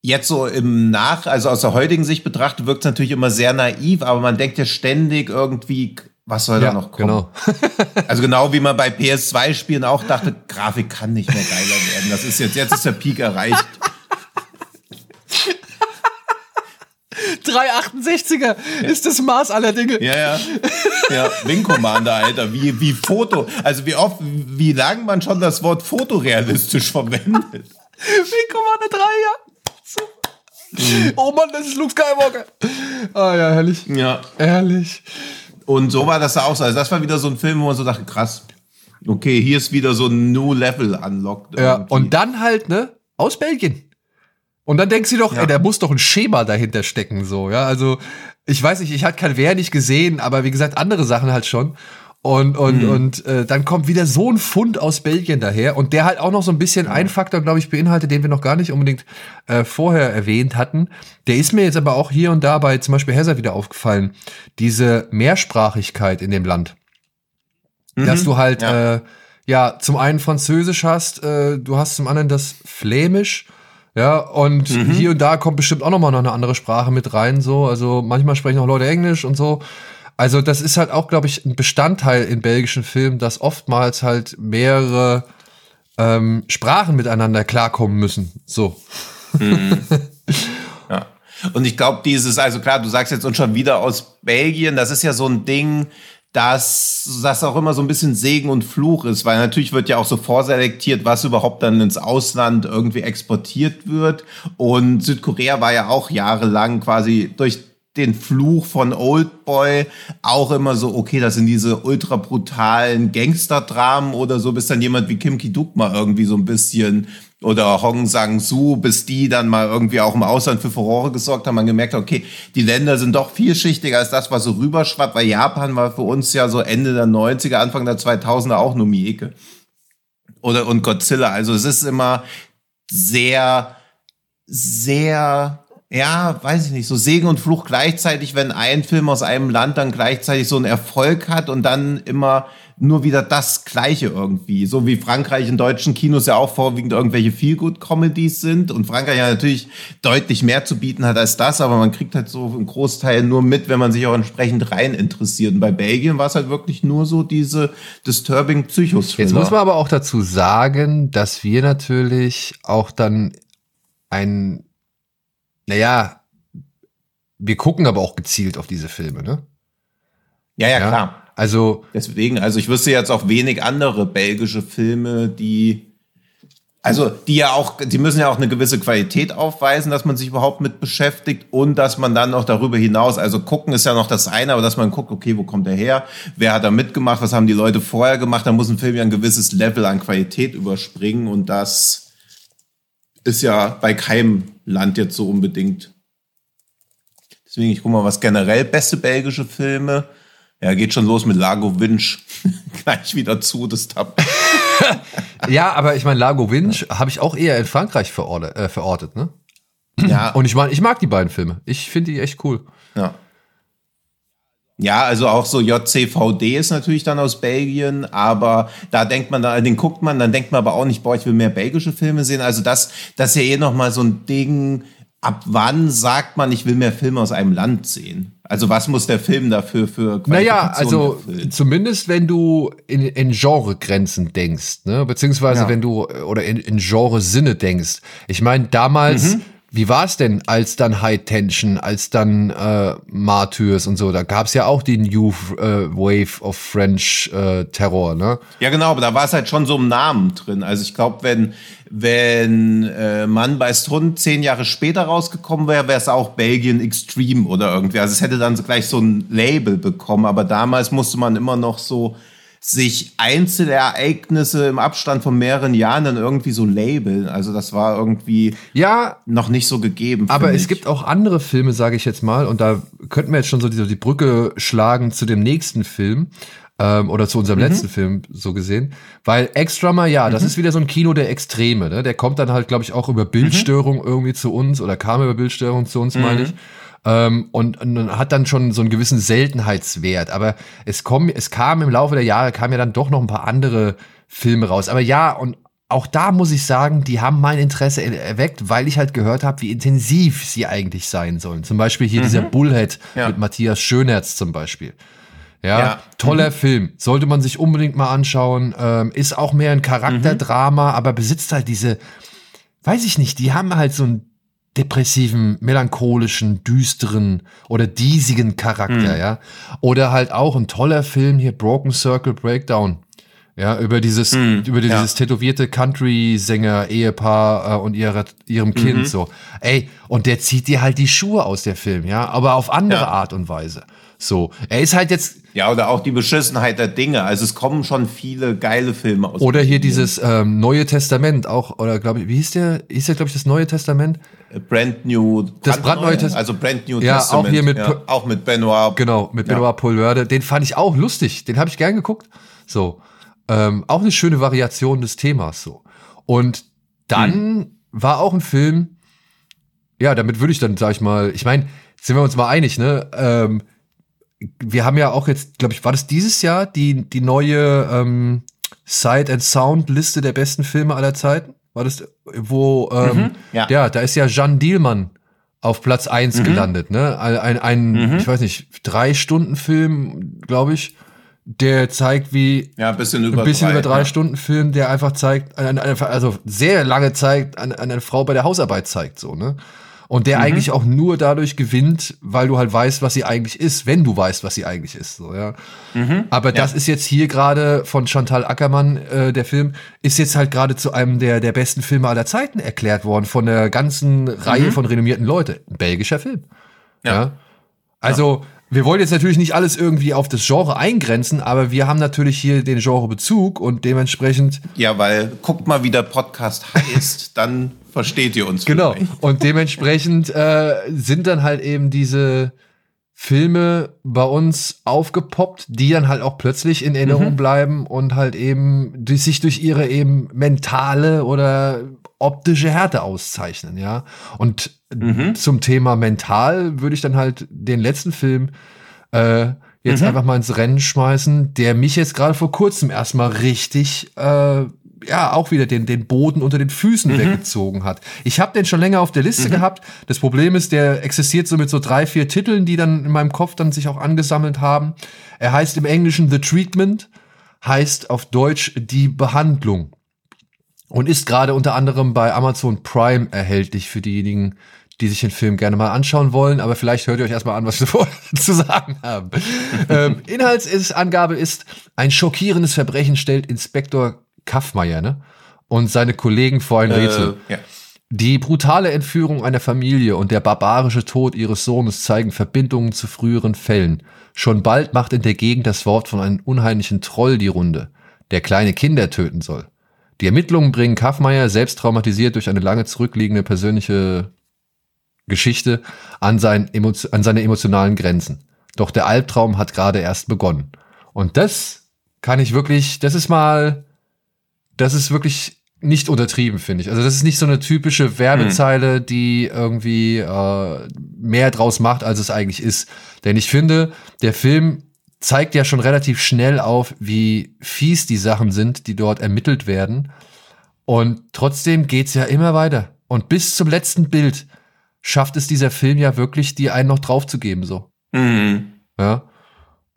jetzt so im Nach, also aus der heutigen Sicht betrachtet, wirkt es natürlich immer sehr naiv, aber man denkt ja ständig irgendwie, was soll ja, da noch kommen? Genau. [laughs] also genau wie man bei PS2-Spielen auch dachte, Grafik kann nicht mehr geiler werden. Das ist jetzt, jetzt ist der Peak erreicht. 368er ja. ist das Maß aller Dinge. Ja, ja. Ja, Wing Commander, Alter. Wie, wie Foto. Also wie oft, wie lange man schon das Wort fotorealistisch verwendet. [laughs] Wing Commander 3, ja. Mhm. Oh Mann, das ist Luke Skywalker. Ah ja, herrlich. Ja. Herrlich. Und so war das auch so. Also das war wieder so ein Film, wo man so dachte, krass. Okay, hier ist wieder so ein New Level unlocked. Ja, und dann halt, ne, aus Belgien. Und dann denkst du doch, ja. ey, da muss doch ein Schema dahinter stecken, so, ja. Also, ich weiß nicht, ich hatte kein Wer nicht gesehen, aber wie gesagt, andere Sachen halt schon. Und, und, mhm. und äh, dann kommt wieder so ein Fund aus Belgien daher und der halt auch noch so ein bisschen einen Faktor, glaube ich, beinhaltet, den wir noch gar nicht unbedingt äh, vorher erwähnt hatten. Der ist mir jetzt aber auch hier und da bei zum Beispiel Hesser wieder aufgefallen. Diese Mehrsprachigkeit in dem Land. Mhm. Dass du halt, ja. Äh, ja, zum einen Französisch hast, äh, du hast zum anderen das Flämisch ja, und mhm. hier und da kommt bestimmt auch nochmal noch eine andere Sprache mit rein, so. Also manchmal sprechen auch Leute Englisch und so. Also das ist halt auch, glaube ich, ein Bestandteil in belgischen Filmen, dass oftmals halt mehrere ähm, Sprachen miteinander klarkommen müssen. So. Mhm. ja. Und ich glaube, dieses, also klar, du sagst jetzt uns schon wieder aus Belgien, das ist ja so ein Ding, dass das auch immer so ein bisschen Segen und Fluch ist, weil natürlich wird ja auch so vorselektiert, was überhaupt dann ins Ausland irgendwie exportiert wird. Und Südkorea war ja auch jahrelang quasi durch den Fluch von Oldboy auch immer so, okay, das sind diese ultra brutalen Gangsterdramen oder so, bis dann jemand wie Kim Ki-duk mal irgendwie so ein bisschen oder Hong Sang-soo, bis die dann mal irgendwie auch im Ausland für Furore gesorgt haben, man gemerkt, okay, die Länder sind doch vielschichtiger als das, was so rüberschwappt, weil Japan war für uns ja so Ende der 90er, Anfang der 2000er auch nur Mieke. Oder und Godzilla, also es ist immer sehr, sehr ja, weiß ich nicht, so Segen und Fluch gleichzeitig, wenn ein Film aus einem Land dann gleichzeitig so einen Erfolg hat und dann immer nur wieder das Gleiche irgendwie. So wie Frankreich in deutschen Kinos ja auch vorwiegend irgendwelche Feelgood-Comedies sind und Frankreich ja natürlich deutlich mehr zu bieten hat als das, aber man kriegt halt so einen Großteil nur mit, wenn man sich auch entsprechend rein interessiert. Und bei Belgien war es halt wirklich nur so diese disturbing psychos Jetzt muss man aber auch dazu sagen, dass wir natürlich auch dann ein, naja, wir gucken aber auch gezielt auf diese Filme, ne? Ja, ja, ja, klar. Also deswegen, also ich wüsste jetzt auch wenig andere belgische Filme, die also die ja auch, die müssen ja auch eine gewisse Qualität aufweisen, dass man sich überhaupt mit beschäftigt und dass man dann noch darüber hinaus, also gucken ist ja noch das eine, aber dass man guckt, okay, wo kommt der her, wer hat da mitgemacht, was haben die Leute vorher gemacht, da muss ein Film ja ein gewisses Level an Qualität überspringen und das ist ja bei keinem Land jetzt so unbedingt. Deswegen, ich guck mal, was generell beste belgische Filme. Ja, geht schon los mit Lago Winch. [laughs] Gleich wieder zu, das Tab. [laughs] ja, aber ich meine, Lago Winch habe ich auch eher in Frankreich verortet, äh, verortet ne? Ja. Und ich meine, ich mag die beiden Filme. Ich finde die echt cool. Ja. Ja, also auch so JCVD ist natürlich dann aus Belgien, aber da denkt man, da, den guckt man, dann denkt man aber auch nicht, boah, ich will mehr belgische Filme sehen. Also das, das ist ja eh nochmal so ein Ding, ab wann sagt man, ich will mehr Filme aus einem Land sehen? Also was muss der Film dafür für Naja, also erfüllen? zumindest wenn du in, in Genregrenzen denkst, ne? beziehungsweise ja. wenn du oder in, in Genre-Sinne denkst. Ich meine, damals... Mhm wie war es denn, als dann High Tension, als dann äh, Martyrs und so? Da gab es ja auch die New äh, Wave of French äh, Terror, ne? Ja, genau, aber da war es halt schon so im Namen drin. Also ich glaube, wenn, wenn äh, Mann beißt Hund zehn Jahre später rausgekommen wäre, wäre es auch Belgien Extreme oder irgendwie. Also es hätte dann so gleich so ein Label bekommen, aber damals musste man immer noch so sich Einzelereignisse im Abstand von mehreren Jahren dann irgendwie so labeln. Also das war irgendwie ja noch nicht so gegeben. Aber es gibt auch andere Filme, sage ich jetzt mal, und da könnten wir jetzt schon so die, die Brücke schlagen zu dem nächsten Film. Ähm, oder zu unserem mhm. letzten Film so gesehen. Weil Extrama, ja, mhm. das ist wieder so ein Kino der Extreme. Ne? Der kommt dann halt, glaube ich, auch über Bildstörung mhm. irgendwie zu uns oder kam über Bildstörung zu uns, meine mhm. ich. Ähm, und, und hat dann schon so einen gewissen Seltenheitswert. Aber es, komm, es kam im Laufe der Jahre, kam ja dann doch noch ein paar andere Filme raus. Aber ja, und auch da muss ich sagen, die haben mein Interesse erweckt, weil ich halt gehört habe, wie intensiv sie eigentlich sein sollen. Zum Beispiel hier mhm. dieser Bullhead ja. mit Matthias Schönerz zum Beispiel. Ja, ja. toller mhm. Film. Sollte man sich unbedingt mal anschauen. Ähm, ist auch mehr ein Charakterdrama, mhm. aber besitzt halt diese, weiß ich nicht, die haben halt so ein depressiven, melancholischen, düsteren oder diesigen Charakter, mhm. ja. Oder halt auch ein toller Film hier, Broken Circle Breakdown. Ja, über dieses, mhm, über dieses ja. tätowierte Country-Sänger-Ehepaar äh, und ihre, ihrem Kind mhm. so. Ey, und der zieht dir halt die Schuhe aus der Film, ja, aber auf andere ja. Art und Weise. So, er ist halt jetzt. Ja, oder auch die Beschissenheit der Dinge. Also es kommen schon viele geile Filme aus. Oder hier dieses ähm, Neue Testament auch, oder glaube ich, wie hieß der? Hieß der, glaube ich, das Neue Testament? Brand New. Das brandneue Testament. Also Brand New ja, Testament. Auch hier mit, ja, auch mit Benoit. Genau, mit Benoit ja. Poulverde. Den fand ich auch lustig. Den habe ich gern geguckt. So. Ähm, auch eine schöne Variation des Themas so. Und dann hm. war auch ein Film, ja, damit würde ich dann, sag ich mal, ich meine, sind wir uns mal einig, ne? Ähm, wir haben ja auch jetzt, glaube ich, war das dieses Jahr die, die neue ähm, Sight and Sound Liste der besten Filme aller Zeiten? War das, wo, ähm, mhm, ja. ja, da ist ja Jeanne Dielmann auf Platz eins mhm. gelandet, ne? Ein, ein, ein mhm. ich weiß nicht, drei Stunden Film, glaube ich, der zeigt, wie ja, ein bisschen über ein bisschen drei, über drei ja. Stunden Film, der einfach zeigt, also sehr lange zeigt, an eine Frau bei der Hausarbeit zeigt, so, ne? Und der mhm. eigentlich auch nur dadurch gewinnt, weil du halt weißt, was sie eigentlich ist, wenn du weißt, was sie eigentlich ist. So, ja. Mhm. Aber das ja. ist jetzt hier gerade von Chantal Ackermann, äh, der Film, ist jetzt halt gerade zu einem der, der besten Filme aller Zeiten erklärt worden von der ganzen Reihe mhm. von renommierten Leute. Ein belgischer Film. Ja. ja. Also, wir wollen jetzt natürlich nicht alles irgendwie auf das Genre eingrenzen, aber wir haben natürlich hier den Genrebezug und dementsprechend. Ja, weil guckt mal, wie der Podcast heißt, [laughs] dann versteht ihr uns. Genau. Vielleicht. [laughs] Und dementsprechend äh, sind dann halt eben diese Filme bei uns aufgepoppt, die dann halt auch plötzlich in Erinnerung mhm. bleiben und halt eben die sich durch ihre eben mentale oder optische Härte auszeichnen, ja. Und mhm. zum Thema mental würde ich dann halt den letzten Film äh, jetzt mhm. einfach mal ins Rennen schmeißen, der mich jetzt gerade vor kurzem erstmal richtig äh, ja auch wieder den, den Boden unter den Füßen mhm. weggezogen hat. Ich habe den schon länger auf der Liste mhm. gehabt. Das Problem ist, der existiert so mit so drei, vier Titeln, die dann in meinem Kopf dann sich auch angesammelt haben. Er heißt im Englischen The Treatment, heißt auf Deutsch die Behandlung und ist gerade unter anderem bei Amazon Prime erhältlich für diejenigen, die sich den Film gerne mal anschauen wollen, aber vielleicht hört ihr euch erstmal an, was wir [laughs] vorher zu sagen haben. [laughs] ähm, Inhaltsangabe ist, ein schockierendes Verbrechen stellt Inspektor Kaffmeier ne? und seine Kollegen vor ein Rätsel. Äh, ja. Die brutale Entführung einer Familie und der barbarische Tod ihres Sohnes zeigen Verbindungen zu früheren Fällen. Schon bald macht in der Gegend das Wort von einem unheimlichen Troll die Runde, der kleine Kinder töten soll. Die Ermittlungen bringen Kaffmeier, selbst traumatisiert durch eine lange zurückliegende persönliche Geschichte, an, sein, an seine emotionalen Grenzen. Doch der Albtraum hat gerade erst begonnen. Und das kann ich wirklich, das ist mal das ist wirklich nicht untertrieben, finde ich. Also das ist nicht so eine typische Werbezeile, hm. die irgendwie äh, mehr draus macht, als es eigentlich ist. Denn ich finde, der Film zeigt ja schon relativ schnell auf, wie fies die Sachen sind, die dort ermittelt werden. Und trotzdem geht's ja immer weiter. Und bis zum letzten Bild schafft es dieser Film ja wirklich, die einen noch draufzugeben, so. Mhm. Ja.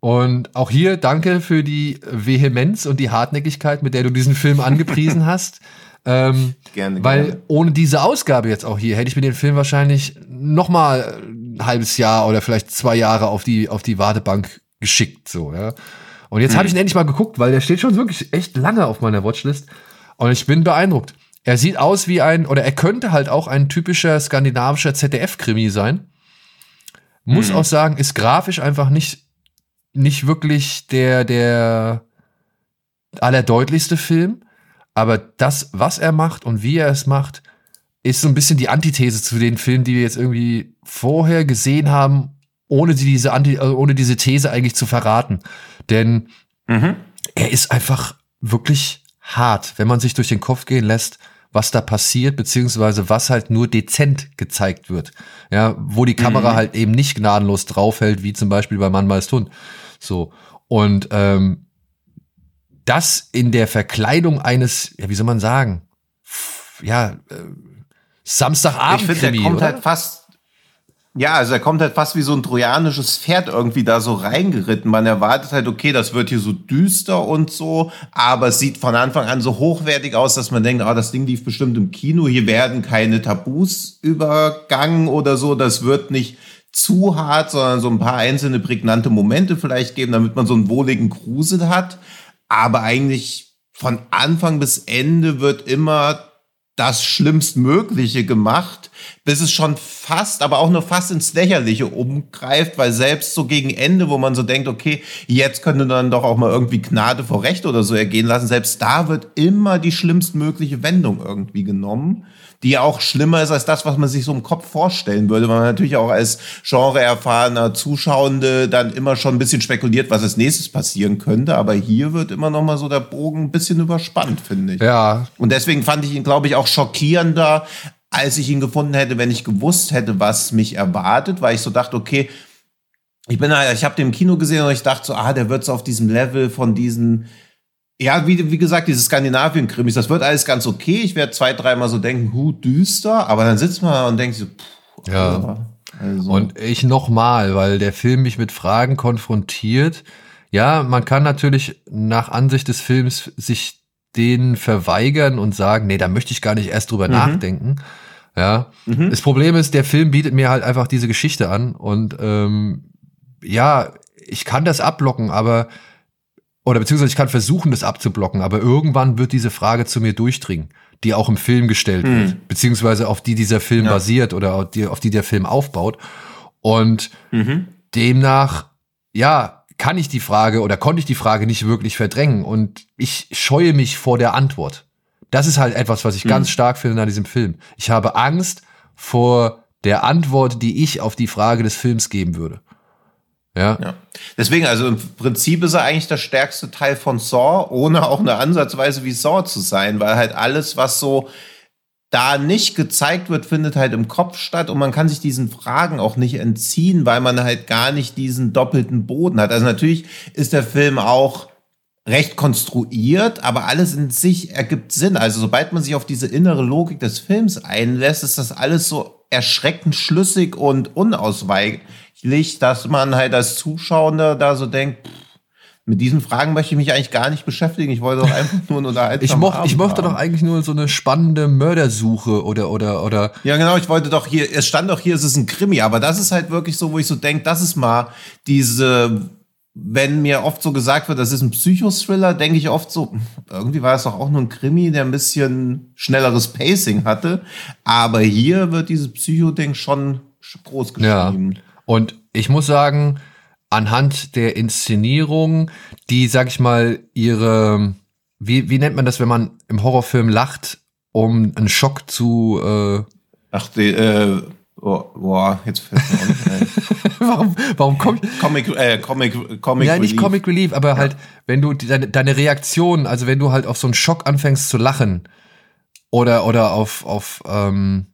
Und auch hier danke für die Vehemenz und die Hartnäckigkeit, mit der du diesen Film angepriesen [laughs] hast. Ähm, gerne, weil gerne. ohne diese Ausgabe jetzt auch hier hätte ich mir den Film wahrscheinlich noch mal ein halbes Jahr oder vielleicht zwei Jahre auf die auf die Wartebank geschickt so ja und jetzt hm. habe ich ihn endlich mal geguckt weil der steht schon wirklich echt lange auf meiner Watchlist und ich bin beeindruckt er sieht aus wie ein oder er könnte halt auch ein typischer skandinavischer ZDF Krimi sein muss hm. auch sagen ist grafisch einfach nicht nicht wirklich der, der allerdeutlichste Film, aber das, was er macht und wie er es macht, ist so ein bisschen die Antithese zu den Filmen, die wir jetzt irgendwie vorher gesehen haben, ohne diese, Anti also ohne diese These eigentlich zu verraten. Denn mhm. er ist einfach wirklich hart, wenn man sich durch den Kopf gehen lässt, was da passiert, beziehungsweise was halt nur dezent gezeigt wird. Ja, wo die Kamera mhm. halt eben nicht gnadenlos draufhält, wie zum Beispiel bei Mann meist Hund. So. Und ähm, das in der Verkleidung eines, ja, wie soll man sagen, ja, äh, Samstagabend. Ich finde, der kommt oder? halt fast ja, also er kommt halt fast wie so ein trojanisches Pferd irgendwie da so reingeritten. Man erwartet halt, okay, das wird hier so düster und so, aber es sieht von Anfang an so hochwertig aus, dass man denkt, ah, oh, das Ding lief bestimmt im Kino, hier werden keine Tabus übergangen oder so, das wird nicht zu hart, sondern so ein paar einzelne prägnante Momente vielleicht geben, damit man so einen wohligen Grusel hat. Aber eigentlich von Anfang bis Ende wird immer das Schlimmstmögliche gemacht, bis es schon fast, aber auch nur fast ins Lächerliche umgreift, weil selbst so gegen Ende, wo man so denkt, okay, jetzt könnte dann doch auch mal irgendwie Gnade vor Recht oder so ergehen lassen, selbst da wird immer die schlimmstmögliche Wendung irgendwie genommen die auch schlimmer ist als das, was man sich so im Kopf vorstellen würde, weil man natürlich auch als genreerfahrener Zuschauende dann immer schon ein bisschen spekuliert, was als nächstes passieren könnte. Aber hier wird immer noch mal so der Bogen ein bisschen überspannt, finde ich. Ja. Und deswegen fand ich ihn, glaube ich, auch schockierender, als ich ihn gefunden hätte, wenn ich gewusst hätte, was mich erwartet, weil ich so dachte, okay, ich bin, ich habe den im Kino gesehen und ich dachte so, ah, der wird so auf diesem Level von diesen ja, wie, wie gesagt, diese Skandinavien-Krimis, das wird alles ganz okay. Ich werde zwei, dreimal so denken, hu, düster, aber dann sitzt man und denkt so, pff, ja. Also. Und ich nochmal, weil der Film mich mit Fragen konfrontiert. Ja, man kann natürlich nach Ansicht des Films sich den verweigern und sagen, nee, da möchte ich gar nicht erst drüber mhm. nachdenken. Ja. Mhm. Das Problem ist, der Film bietet mir halt einfach diese Geschichte an und ähm, ja, ich kann das abblocken, aber oder beziehungsweise ich kann versuchen, das abzublocken, aber irgendwann wird diese Frage zu mir durchdringen, die auch im Film gestellt hm. wird, beziehungsweise auf die dieser Film ja. basiert oder auf die, auf die der Film aufbaut. Und mhm. demnach, ja, kann ich die Frage oder konnte ich die Frage nicht wirklich verdrängen und ich scheue mich vor der Antwort. Das ist halt etwas, was ich mhm. ganz stark finde an diesem Film. Ich habe Angst vor der Antwort, die ich auf die Frage des Films geben würde. Ja. ja. Deswegen, also im Prinzip ist er eigentlich der stärkste Teil von Saw, ohne auch eine Ansatzweise wie Saw zu sein, weil halt alles, was so da nicht gezeigt wird, findet halt im Kopf statt und man kann sich diesen Fragen auch nicht entziehen, weil man halt gar nicht diesen doppelten Boden hat. Also natürlich ist der Film auch recht konstruiert, aber alles in sich ergibt Sinn. Also sobald man sich auf diese innere Logik des Films einlässt, ist das alles so erschreckend schlüssig und unausweichlich Licht, dass man halt als Zuschauer da so denkt, pff, mit diesen Fragen möchte ich mich eigentlich gar nicht beschäftigen. Ich wollte doch einfach [laughs] nur einen unterhaltsamen ich, moch, ich mochte doch eigentlich nur so eine spannende Mördersuche oder, oder, oder. Ja, genau. Ich wollte doch hier, es stand doch hier, es ist ein Krimi. Aber das ist halt wirklich so, wo ich so denke, das ist mal diese, wenn mir oft so gesagt wird, das ist ein Psychothriller, denke ich oft so, irgendwie war es doch auch nur ein Krimi, der ein bisschen schnelleres Pacing hatte. Aber hier wird dieses Psycho-Ding schon groß geschrieben. Ja. Und ich muss sagen, anhand der Inszenierung, die, sag ich mal, ihre, wie, wie nennt man das, wenn man im Horrorfilm lacht, um einen Schock zu. Äh Ach, die, äh, oh, boah, jetzt fällt mir [laughs] warum, warum kommt. Comic, äh, Comic, Comic Ja, nicht Relief. Comic Relief, aber ja. halt, wenn du deine, deine Reaktion, also wenn du halt auf so einen Schock anfängst zu lachen, oder, oder auf, auf, ähm,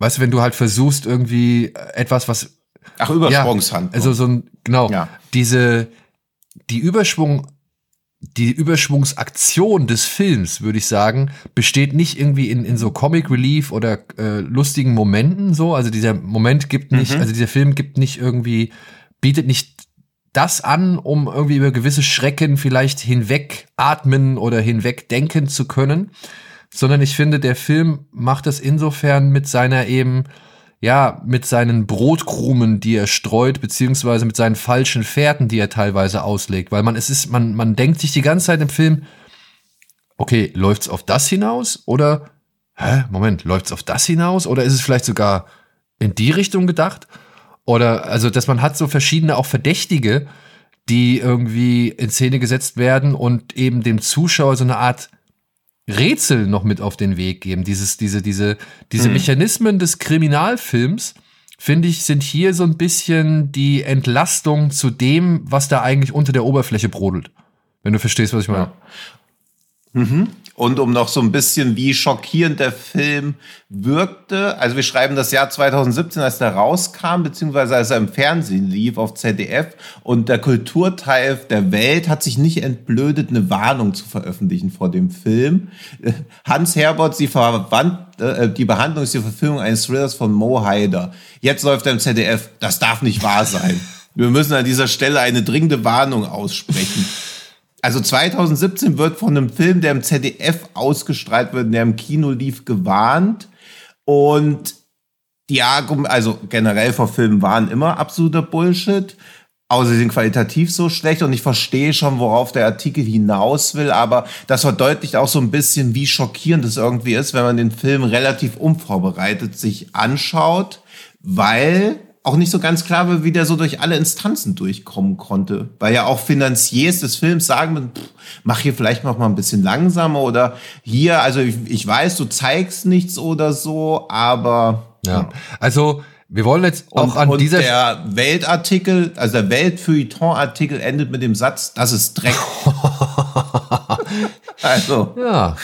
weißt du, wenn du halt versuchst, irgendwie etwas, was. Ach, Übersprungshandlung. Ja, also so ein, genau, ja. diese, die Überschwung, die Überschwungsaktion des Films, würde ich sagen, besteht nicht irgendwie in, in so Comic Relief oder äh, lustigen Momenten so. Also dieser Moment gibt nicht, mhm. also dieser Film gibt nicht irgendwie, bietet nicht das an, um irgendwie über gewisse Schrecken vielleicht hinweg atmen oder hinweg denken zu können, sondern ich finde, der Film macht das insofern mit seiner eben, ja, mit seinen Brotkrumen, die er streut, beziehungsweise mit seinen falschen Fährten, die er teilweise auslegt, weil man, es ist, man, man denkt sich die ganze Zeit im Film, okay, läuft's auf das hinaus oder, hä, Moment, läuft's auf das hinaus oder ist es vielleicht sogar in die Richtung gedacht? Oder, also, dass man hat so verschiedene auch Verdächtige, die irgendwie in Szene gesetzt werden und eben dem Zuschauer so eine Art Rätsel noch mit auf den Weg geben. Dieses, diese, diese, diese mhm. Mechanismen des Kriminalfilms, finde ich, sind hier so ein bisschen die Entlastung zu dem, was da eigentlich unter der Oberfläche brodelt. Wenn du verstehst, was ich meine. Ja. Mhm. Und um noch so ein bisschen, wie schockierend der Film wirkte. Also wir schreiben das Jahr 2017, als der rauskam, beziehungsweise als er im Fernsehen lief auf ZDF. Und der Kulturteil der Welt hat sich nicht entblödet, eine Warnung zu veröffentlichen vor dem Film. Hans Herbert, sie verwandt, äh, die Behandlung ist die Verfilmung eines Thrillers von Mo Haider. Jetzt läuft er im ZDF. Das darf nicht wahr sein. Wir müssen an dieser Stelle eine dringende Warnung aussprechen. Also 2017 wird von einem Film, der im ZDF ausgestrahlt wird, der im Kino lief, gewarnt. Und die Argumente, also generell vor Filmen waren immer absoluter Bullshit. Außer sie sind qualitativ so schlecht und ich verstehe schon, worauf der Artikel hinaus will, aber das verdeutlicht auch so ein bisschen, wie schockierend es irgendwie ist, wenn man den Film relativ unvorbereitet sich anschaut, weil auch nicht so ganz klar war, wie der so durch alle Instanzen durchkommen konnte. Weil ja auch Finanziers des Films sagen, pff, mach hier vielleicht noch mal ein bisschen langsamer oder hier, also ich, ich weiß, du zeigst nichts oder so, aber. Ja, also wir wollen jetzt auch und, an und dieser der Weltartikel, also der Weltfeuilleton-Artikel endet mit dem Satz, das ist Dreck. [laughs] also. Ja.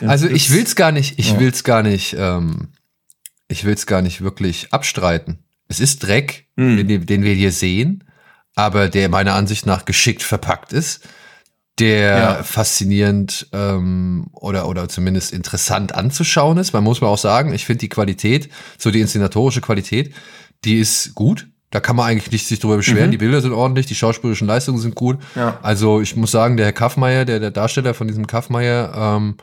Also ich will's gar nicht, ich ja. will's gar nicht, ähm, ich will's gar nicht wirklich abstreiten. Es ist Dreck, mhm. den, den, wir hier sehen, aber der meiner Ansicht nach geschickt verpackt ist, der ja. faszinierend ähm, oder, oder zumindest interessant anzuschauen ist. Man muss mal auch sagen, ich finde die Qualität, so die inszenatorische Qualität, die ist gut. Da kann man eigentlich nicht sich drüber beschweren. Mhm. Die Bilder sind ordentlich, die schauspielerischen Leistungen sind gut. Ja. Also ich muss sagen, der Herr Kaffmeier, der, der Darsteller von diesem Kaffmeier, ähm,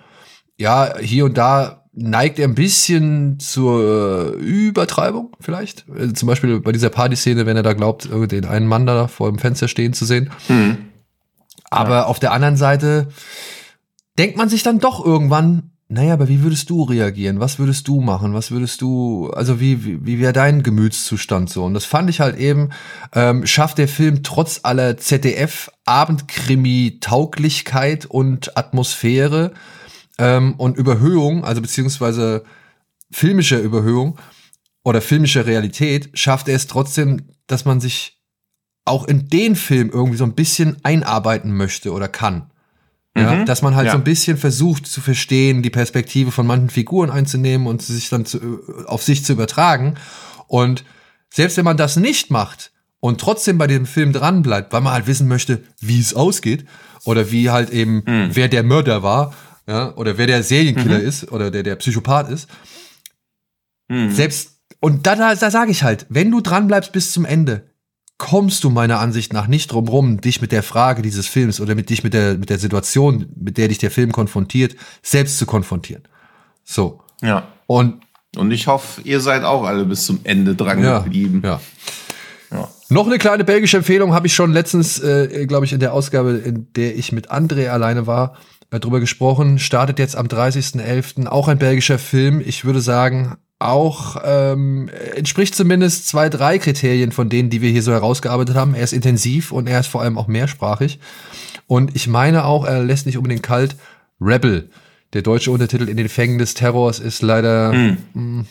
ja, hier und da neigt er ein bisschen zur Übertreibung vielleicht. Äh, zum Beispiel bei dieser Partyszene, wenn er da glaubt, den einen Mann da vor dem Fenster stehen zu sehen. Mhm. Aber ja. auf der anderen Seite denkt man sich dann doch irgendwann, naja, aber wie würdest du reagieren? Was würdest du machen? Was würdest du, also wie, wie, wie wäre dein Gemütszustand so? Und das fand ich halt eben, ähm, schafft der Film trotz aller ZDF-Abendkrimi-Tauglichkeit und Atmosphäre, ähm, und Überhöhung, also beziehungsweise filmische Überhöhung oder filmische Realität, schafft er es trotzdem, dass man sich auch in den Film irgendwie so ein bisschen einarbeiten möchte oder kann. Ja, mhm. dass man halt ja. so ein bisschen versucht zu verstehen, die Perspektive von manchen Figuren einzunehmen und sich dann zu, auf sich zu übertragen. Und selbst wenn man das nicht macht und trotzdem bei dem Film dran bleibt, weil man halt wissen möchte, wie es ausgeht oder wie halt eben, mhm. wer der Mörder war ja, oder wer der Serienkiller mhm. ist oder der der Psychopath ist. Mhm. Selbst und da, da, da sage ich halt, wenn du dran bleibst bis zum Ende, kommst du meiner Ansicht nach nicht drum rum, dich mit der Frage dieses Films oder mit dich mit der mit der Situation, mit der dich der Film konfrontiert, selbst zu konfrontieren. So. Ja. Und und ich hoffe, ihr seid auch alle bis zum Ende dran ja, geblieben. Ja. ja. Noch eine kleine belgische Empfehlung habe ich schon letztens, äh, glaube ich, in der Ausgabe, in der ich mit André alleine war, äh, drüber gesprochen. Startet jetzt am 30.11. Auch ein belgischer Film. Ich würde sagen, auch ähm, entspricht zumindest zwei, drei Kriterien von denen, die wir hier so herausgearbeitet haben. Er ist intensiv und er ist vor allem auch mehrsprachig. Und ich meine auch, er lässt nicht unbedingt kalt. Rebel, der deutsche Untertitel in den Fängen des Terrors, ist leider. Mhm. Mh,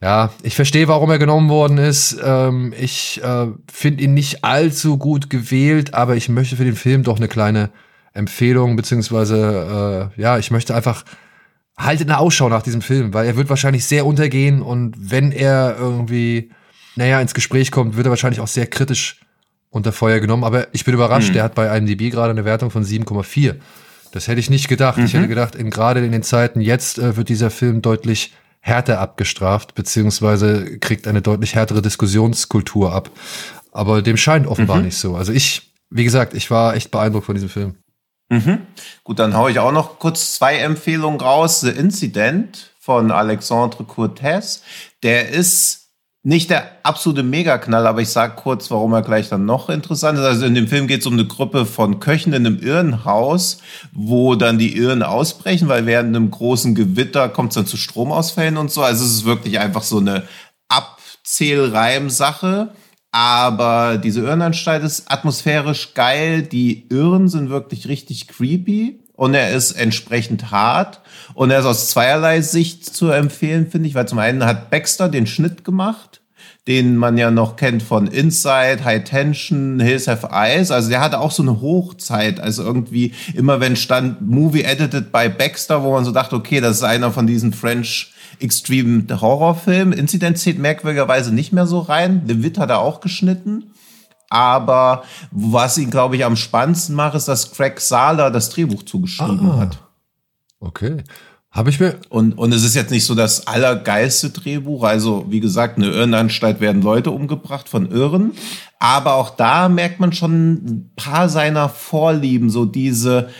ja, ich verstehe, warum er genommen worden ist. Ähm, ich äh, finde ihn nicht allzu gut gewählt, aber ich möchte für den Film doch eine kleine Empfehlung, beziehungsweise äh, ja, ich möchte einfach haltet eine Ausschau nach diesem Film, weil er wird wahrscheinlich sehr untergehen und wenn er irgendwie, naja, ins Gespräch kommt, wird er wahrscheinlich auch sehr kritisch unter Feuer genommen. Aber ich bin überrascht, hm. der hat bei IMDb gerade eine Wertung von 7,4. Das hätte ich nicht gedacht. Mhm. Ich hätte mhm. gedacht, in, gerade in den Zeiten jetzt äh, wird dieser Film deutlich härter abgestraft, beziehungsweise kriegt eine deutlich härtere Diskussionskultur ab. Aber dem scheint offenbar mhm. nicht so. Also ich, wie gesagt, ich war echt beeindruckt von diesem Film. Mhm. Gut, dann haue ich auch noch kurz zwei Empfehlungen raus. The Incident von Alexandre Cortez. Der ist nicht der absolute Megaknall, aber ich sage kurz, warum er gleich dann noch interessant ist. Also in dem Film geht es um eine Gruppe von Köchen in einem Irrenhaus, wo dann die Irren ausbrechen, weil während einem großen Gewitter kommt es dann zu Stromausfällen und so. Also es ist wirklich einfach so eine Abzählreim-Sache. Aber diese Irrenanstalt ist atmosphärisch geil. Die Irren sind wirklich richtig creepy und er ist entsprechend hart und er ist aus zweierlei Sicht zu empfehlen, finde ich, weil zum einen hat Baxter den Schnitt gemacht, den man ja noch kennt von Inside, High Tension, Hills Have Eyes. Also der hatte auch so eine Hochzeit. Also irgendwie immer wenn stand Movie edited by Baxter, wo man so dachte, okay, das ist einer von diesen French Extreme Horrorfilmen. Incident zählt merkwürdigerweise nicht mehr so rein. The Wit hat er auch geschnitten. Aber was ihn, glaube ich, am spannendsten macht, ist, dass Craig Sala das Drehbuch zugeschrieben ah, hat. Okay. Habe ich mir. Und, und es ist jetzt nicht so das allergeilste Drehbuch. Also, wie gesagt, eine Irrenanstalt werden Leute umgebracht von Irren. Aber auch da merkt man schon ein paar seiner Vorlieben, so diese,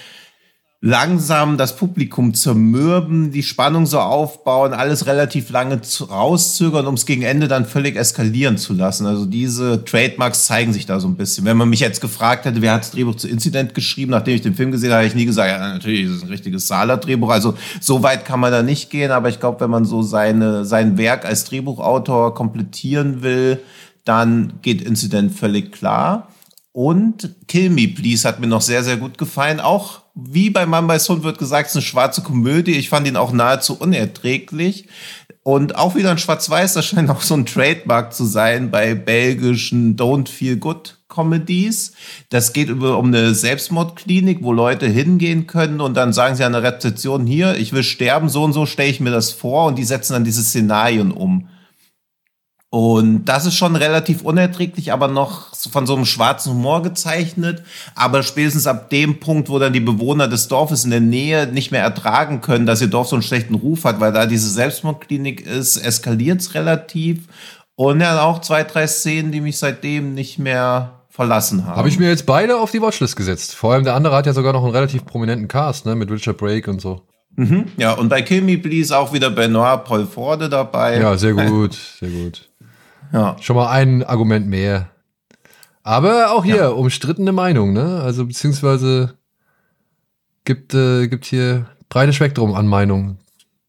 langsam das Publikum zermürben, die Spannung so aufbauen, alles relativ lange rauszögern, um es gegen Ende dann völlig eskalieren zu lassen. Also diese Trademarks zeigen sich da so ein bisschen. Wenn man mich jetzt gefragt hätte, wer hat das Drehbuch zu Incident geschrieben, nachdem ich den Film gesehen habe, habe ich nie gesagt, ja, natürlich ist es ein richtiges Saler-Drehbuch. Also so weit kann man da nicht gehen, aber ich glaube, wenn man so seine, sein Werk als Drehbuchautor komplettieren will, dann geht Incident völlig klar. Und Kill Me Please hat mir noch sehr, sehr gut gefallen. Auch wie bei Mann bei Sohn wird gesagt, es ist eine schwarze Komödie. Ich fand ihn auch nahezu unerträglich. Und auch wieder ein Schwarz-Weiß, das scheint auch so ein Trademark zu sein bei belgischen Don't Feel Good Comedies. Das geht über, um eine Selbstmordklinik, wo Leute hingehen können und dann sagen sie an der Rezeption hier, ich will sterben, so und so stelle ich mir das vor und die setzen dann diese Szenarien um. Und das ist schon relativ unerträglich, aber noch von so einem schwarzen Humor gezeichnet. Aber spätestens ab dem Punkt, wo dann die Bewohner des Dorfes in der Nähe nicht mehr ertragen können, dass ihr Dorf so einen schlechten Ruf hat, weil da diese Selbstmordklinik ist, eskaliert es relativ. Und ja, auch zwei, drei Szenen, die mich seitdem nicht mehr verlassen haben. Habe ich mir jetzt beide auf die Watchlist gesetzt. Vor allem der andere hat ja sogar noch einen relativ prominenten Cast, ne, mit Richard Brake und so. Mhm. Ja, und bei Kill Me Please auch wieder Benoit Paul Forde dabei. Ja, sehr [laughs] gut, sehr gut. Ja. Schon mal ein Argument mehr. Aber auch hier ja. umstrittene Meinung, ne? Also beziehungsweise gibt, äh, gibt hier breites Spektrum an Meinungen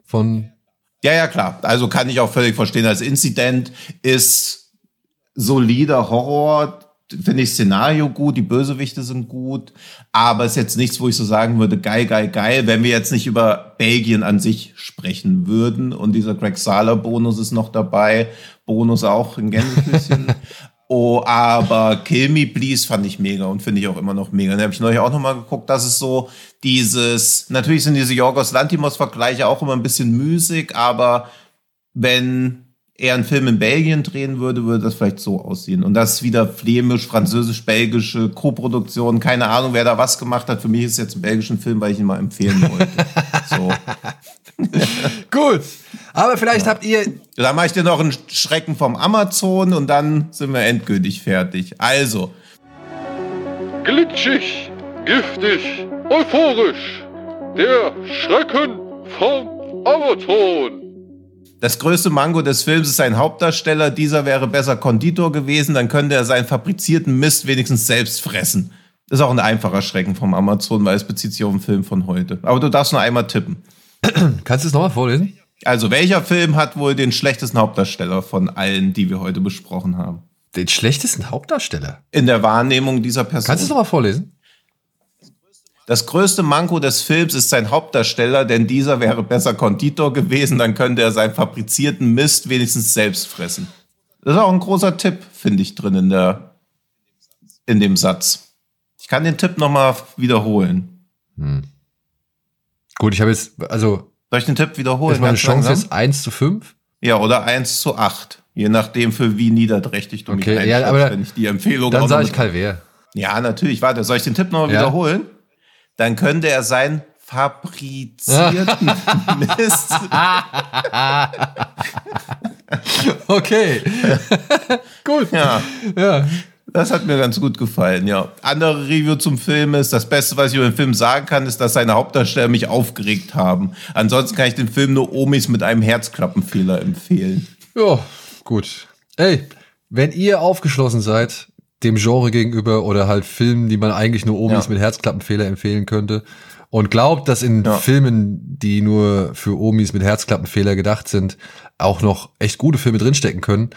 von. Ja, ja, klar. Also kann ich auch völlig verstehen. Als Incident ist solider Horror, finde ich Szenario gut, die Bösewichte sind gut, aber ist jetzt nichts, wo ich so sagen würde, geil, geil, geil, wenn wir jetzt nicht über Belgien an sich sprechen würden und dieser Greg Sahler Bonus ist noch dabei, Bonus auch ein Gänsefüßchen. [laughs] oh, aber Kill Me Please fand ich mega und finde ich auch immer noch mega. Da habe ich neulich auch noch mal geguckt, dass es so dieses, natürlich sind diese Jorgos Lantimos-Vergleiche auch immer ein bisschen müßig, aber wenn er einen Film in Belgien drehen würde, würde das vielleicht so aussehen. Und das ist wieder flämisch, französisch-belgische Co-Produktion. Keine Ahnung, wer da was gemacht hat. Für mich ist es jetzt ein belgischen Film, weil ich ihn mal empfehlen [laughs] wollte. so. [laughs] Gut. Aber vielleicht ja. habt ihr. Dann mache ich dir noch einen Schrecken vom Amazon und dann sind wir endgültig fertig. Also. Glitschig, giftig, euphorisch. Der Schrecken vom Amazon. Das größte Mango des Films ist sein Hauptdarsteller. Dieser wäre besser Konditor gewesen, dann könnte er seinen fabrizierten Mist wenigstens selbst fressen. Das ist auch ein einfacher Schrecken vom Amazon, weil es bezieht sich auf einen Film von heute. Aber du darfst nur einmal tippen. [clears throat] Kannst du es nochmal vorlesen? Also, welcher Film hat wohl den schlechtesten Hauptdarsteller von allen, die wir heute besprochen haben? Den schlechtesten Hauptdarsteller? In der Wahrnehmung dieser Person. Kannst du es nochmal vorlesen? Das größte Manko des Films ist sein Hauptdarsteller, denn dieser wäre besser Konditor gewesen, dann könnte er seinen fabrizierten Mist wenigstens selbst fressen. Das ist auch ein großer Tipp, finde ich, drin in, der, in dem Satz. Ich kann den Tipp nochmal wiederholen. Hm. Gut, ich habe jetzt, also Soll ich den Tipp wiederholen? Ist meine Chance langsam? jetzt 1 zu 5? Ja, oder 1 zu 8. Je nachdem, für wie niederträchtig du okay, mich ja, aber wenn ich die Empfehlung Dann sage ich Calver. Ja, natürlich. Warte, soll ich den Tipp nochmal ja. wiederholen? Dann könnte er sein fabrizierten [laughs] Mist. [laughs] okay. [laughs] gut. Ja. ja. Das hat mir ganz gut gefallen, ja. Andere Review zum Film ist, das Beste, was ich über den Film sagen kann, ist, dass seine Hauptdarsteller mich aufgeregt haben. Ansonsten kann ich den Film nur Omis mit einem Herzklappenfehler empfehlen. Ja, gut. Ey, wenn ihr aufgeschlossen seid, dem Genre gegenüber oder halt Filmen, die man eigentlich nur Omis ja. mit Herzklappenfehler empfehlen könnte und glaubt, dass in ja. Filmen, die nur für Omis mit Herzklappenfehler gedacht sind, auch noch echt gute Filme drinstecken können,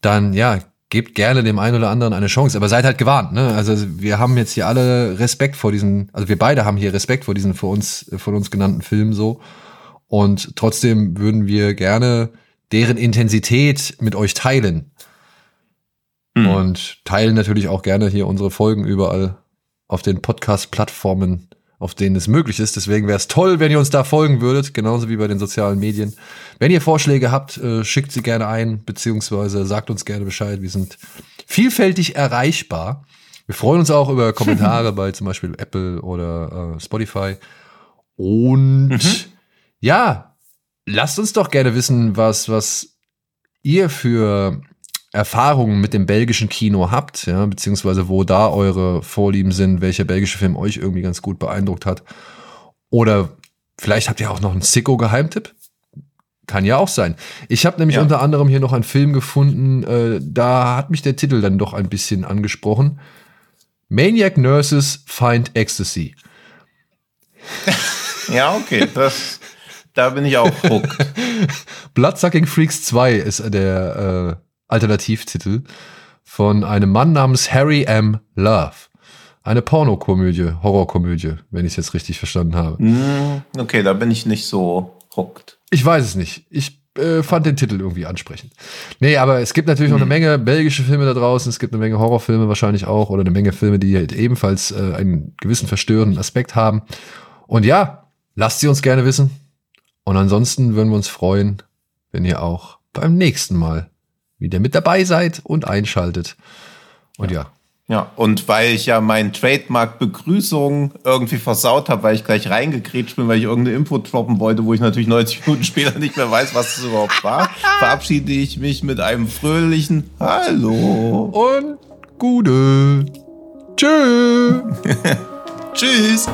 dann ja, gebt gerne dem einen oder anderen eine Chance, aber seid halt gewarnt, ne? Also wir haben jetzt hier alle Respekt vor diesen, also wir beide haben hier Respekt vor diesen vor uns von uns genannten Filmen so und trotzdem würden wir gerne deren Intensität mit euch teilen. Mhm. Und teilen natürlich auch gerne hier unsere Folgen überall auf den Podcast-Plattformen, auf denen es möglich ist. Deswegen wäre es toll, wenn ihr uns da folgen würdet, genauso wie bei den sozialen Medien. Wenn ihr Vorschläge habt, äh, schickt sie gerne ein, beziehungsweise sagt uns gerne Bescheid. Wir sind vielfältig erreichbar. Wir freuen uns auch über Kommentare [laughs] bei zum Beispiel Apple oder äh, Spotify. Und mhm. ja, lasst uns doch gerne wissen, was, was ihr für Erfahrungen mit dem belgischen Kino habt, ja, beziehungsweise wo da eure Vorlieben sind, welcher belgische Film euch irgendwie ganz gut beeindruckt hat. Oder vielleicht habt ihr auch noch einen Sicko-Geheimtipp. Kann ja auch sein. Ich habe nämlich ja. unter anderem hier noch einen Film gefunden, äh, da hat mich der Titel dann doch ein bisschen angesprochen. Maniac Nurses Find Ecstasy. [laughs] ja, okay, das, da bin ich auch hooked. [laughs] Bloodsucking Freaks 2 ist der äh, Alternativtitel von einem Mann namens Harry M. Love. Eine Pornokomödie, Horrorkomödie, wenn ich es jetzt richtig verstanden habe. Hm, okay, da bin ich nicht so hooked. Ich weiß es nicht. Ich äh, fand den Titel irgendwie ansprechend. Nee, aber es gibt natürlich noch eine hm. Menge belgische Filme da draußen. Es gibt eine Menge Horrorfilme wahrscheinlich auch oder eine Menge Filme, die halt ebenfalls äh, einen gewissen verstörenden Aspekt haben. Und ja, lasst sie uns gerne wissen. Und ansonsten würden wir uns freuen, wenn ihr auch beim nächsten Mal wieder mit dabei seid und einschaltet. Und ja. Ja, und weil ich ja meinen Trademark-Begrüßung irgendwie versaut habe, weil ich gleich reingekrätscht bin, weil ich irgendeine Info droppen wollte, wo ich natürlich 90 Minuten [laughs] später nicht mehr weiß, was es überhaupt war, verabschiede ich mich mit einem fröhlichen Hallo. Und Gute. Tschö. [laughs] Tschüss.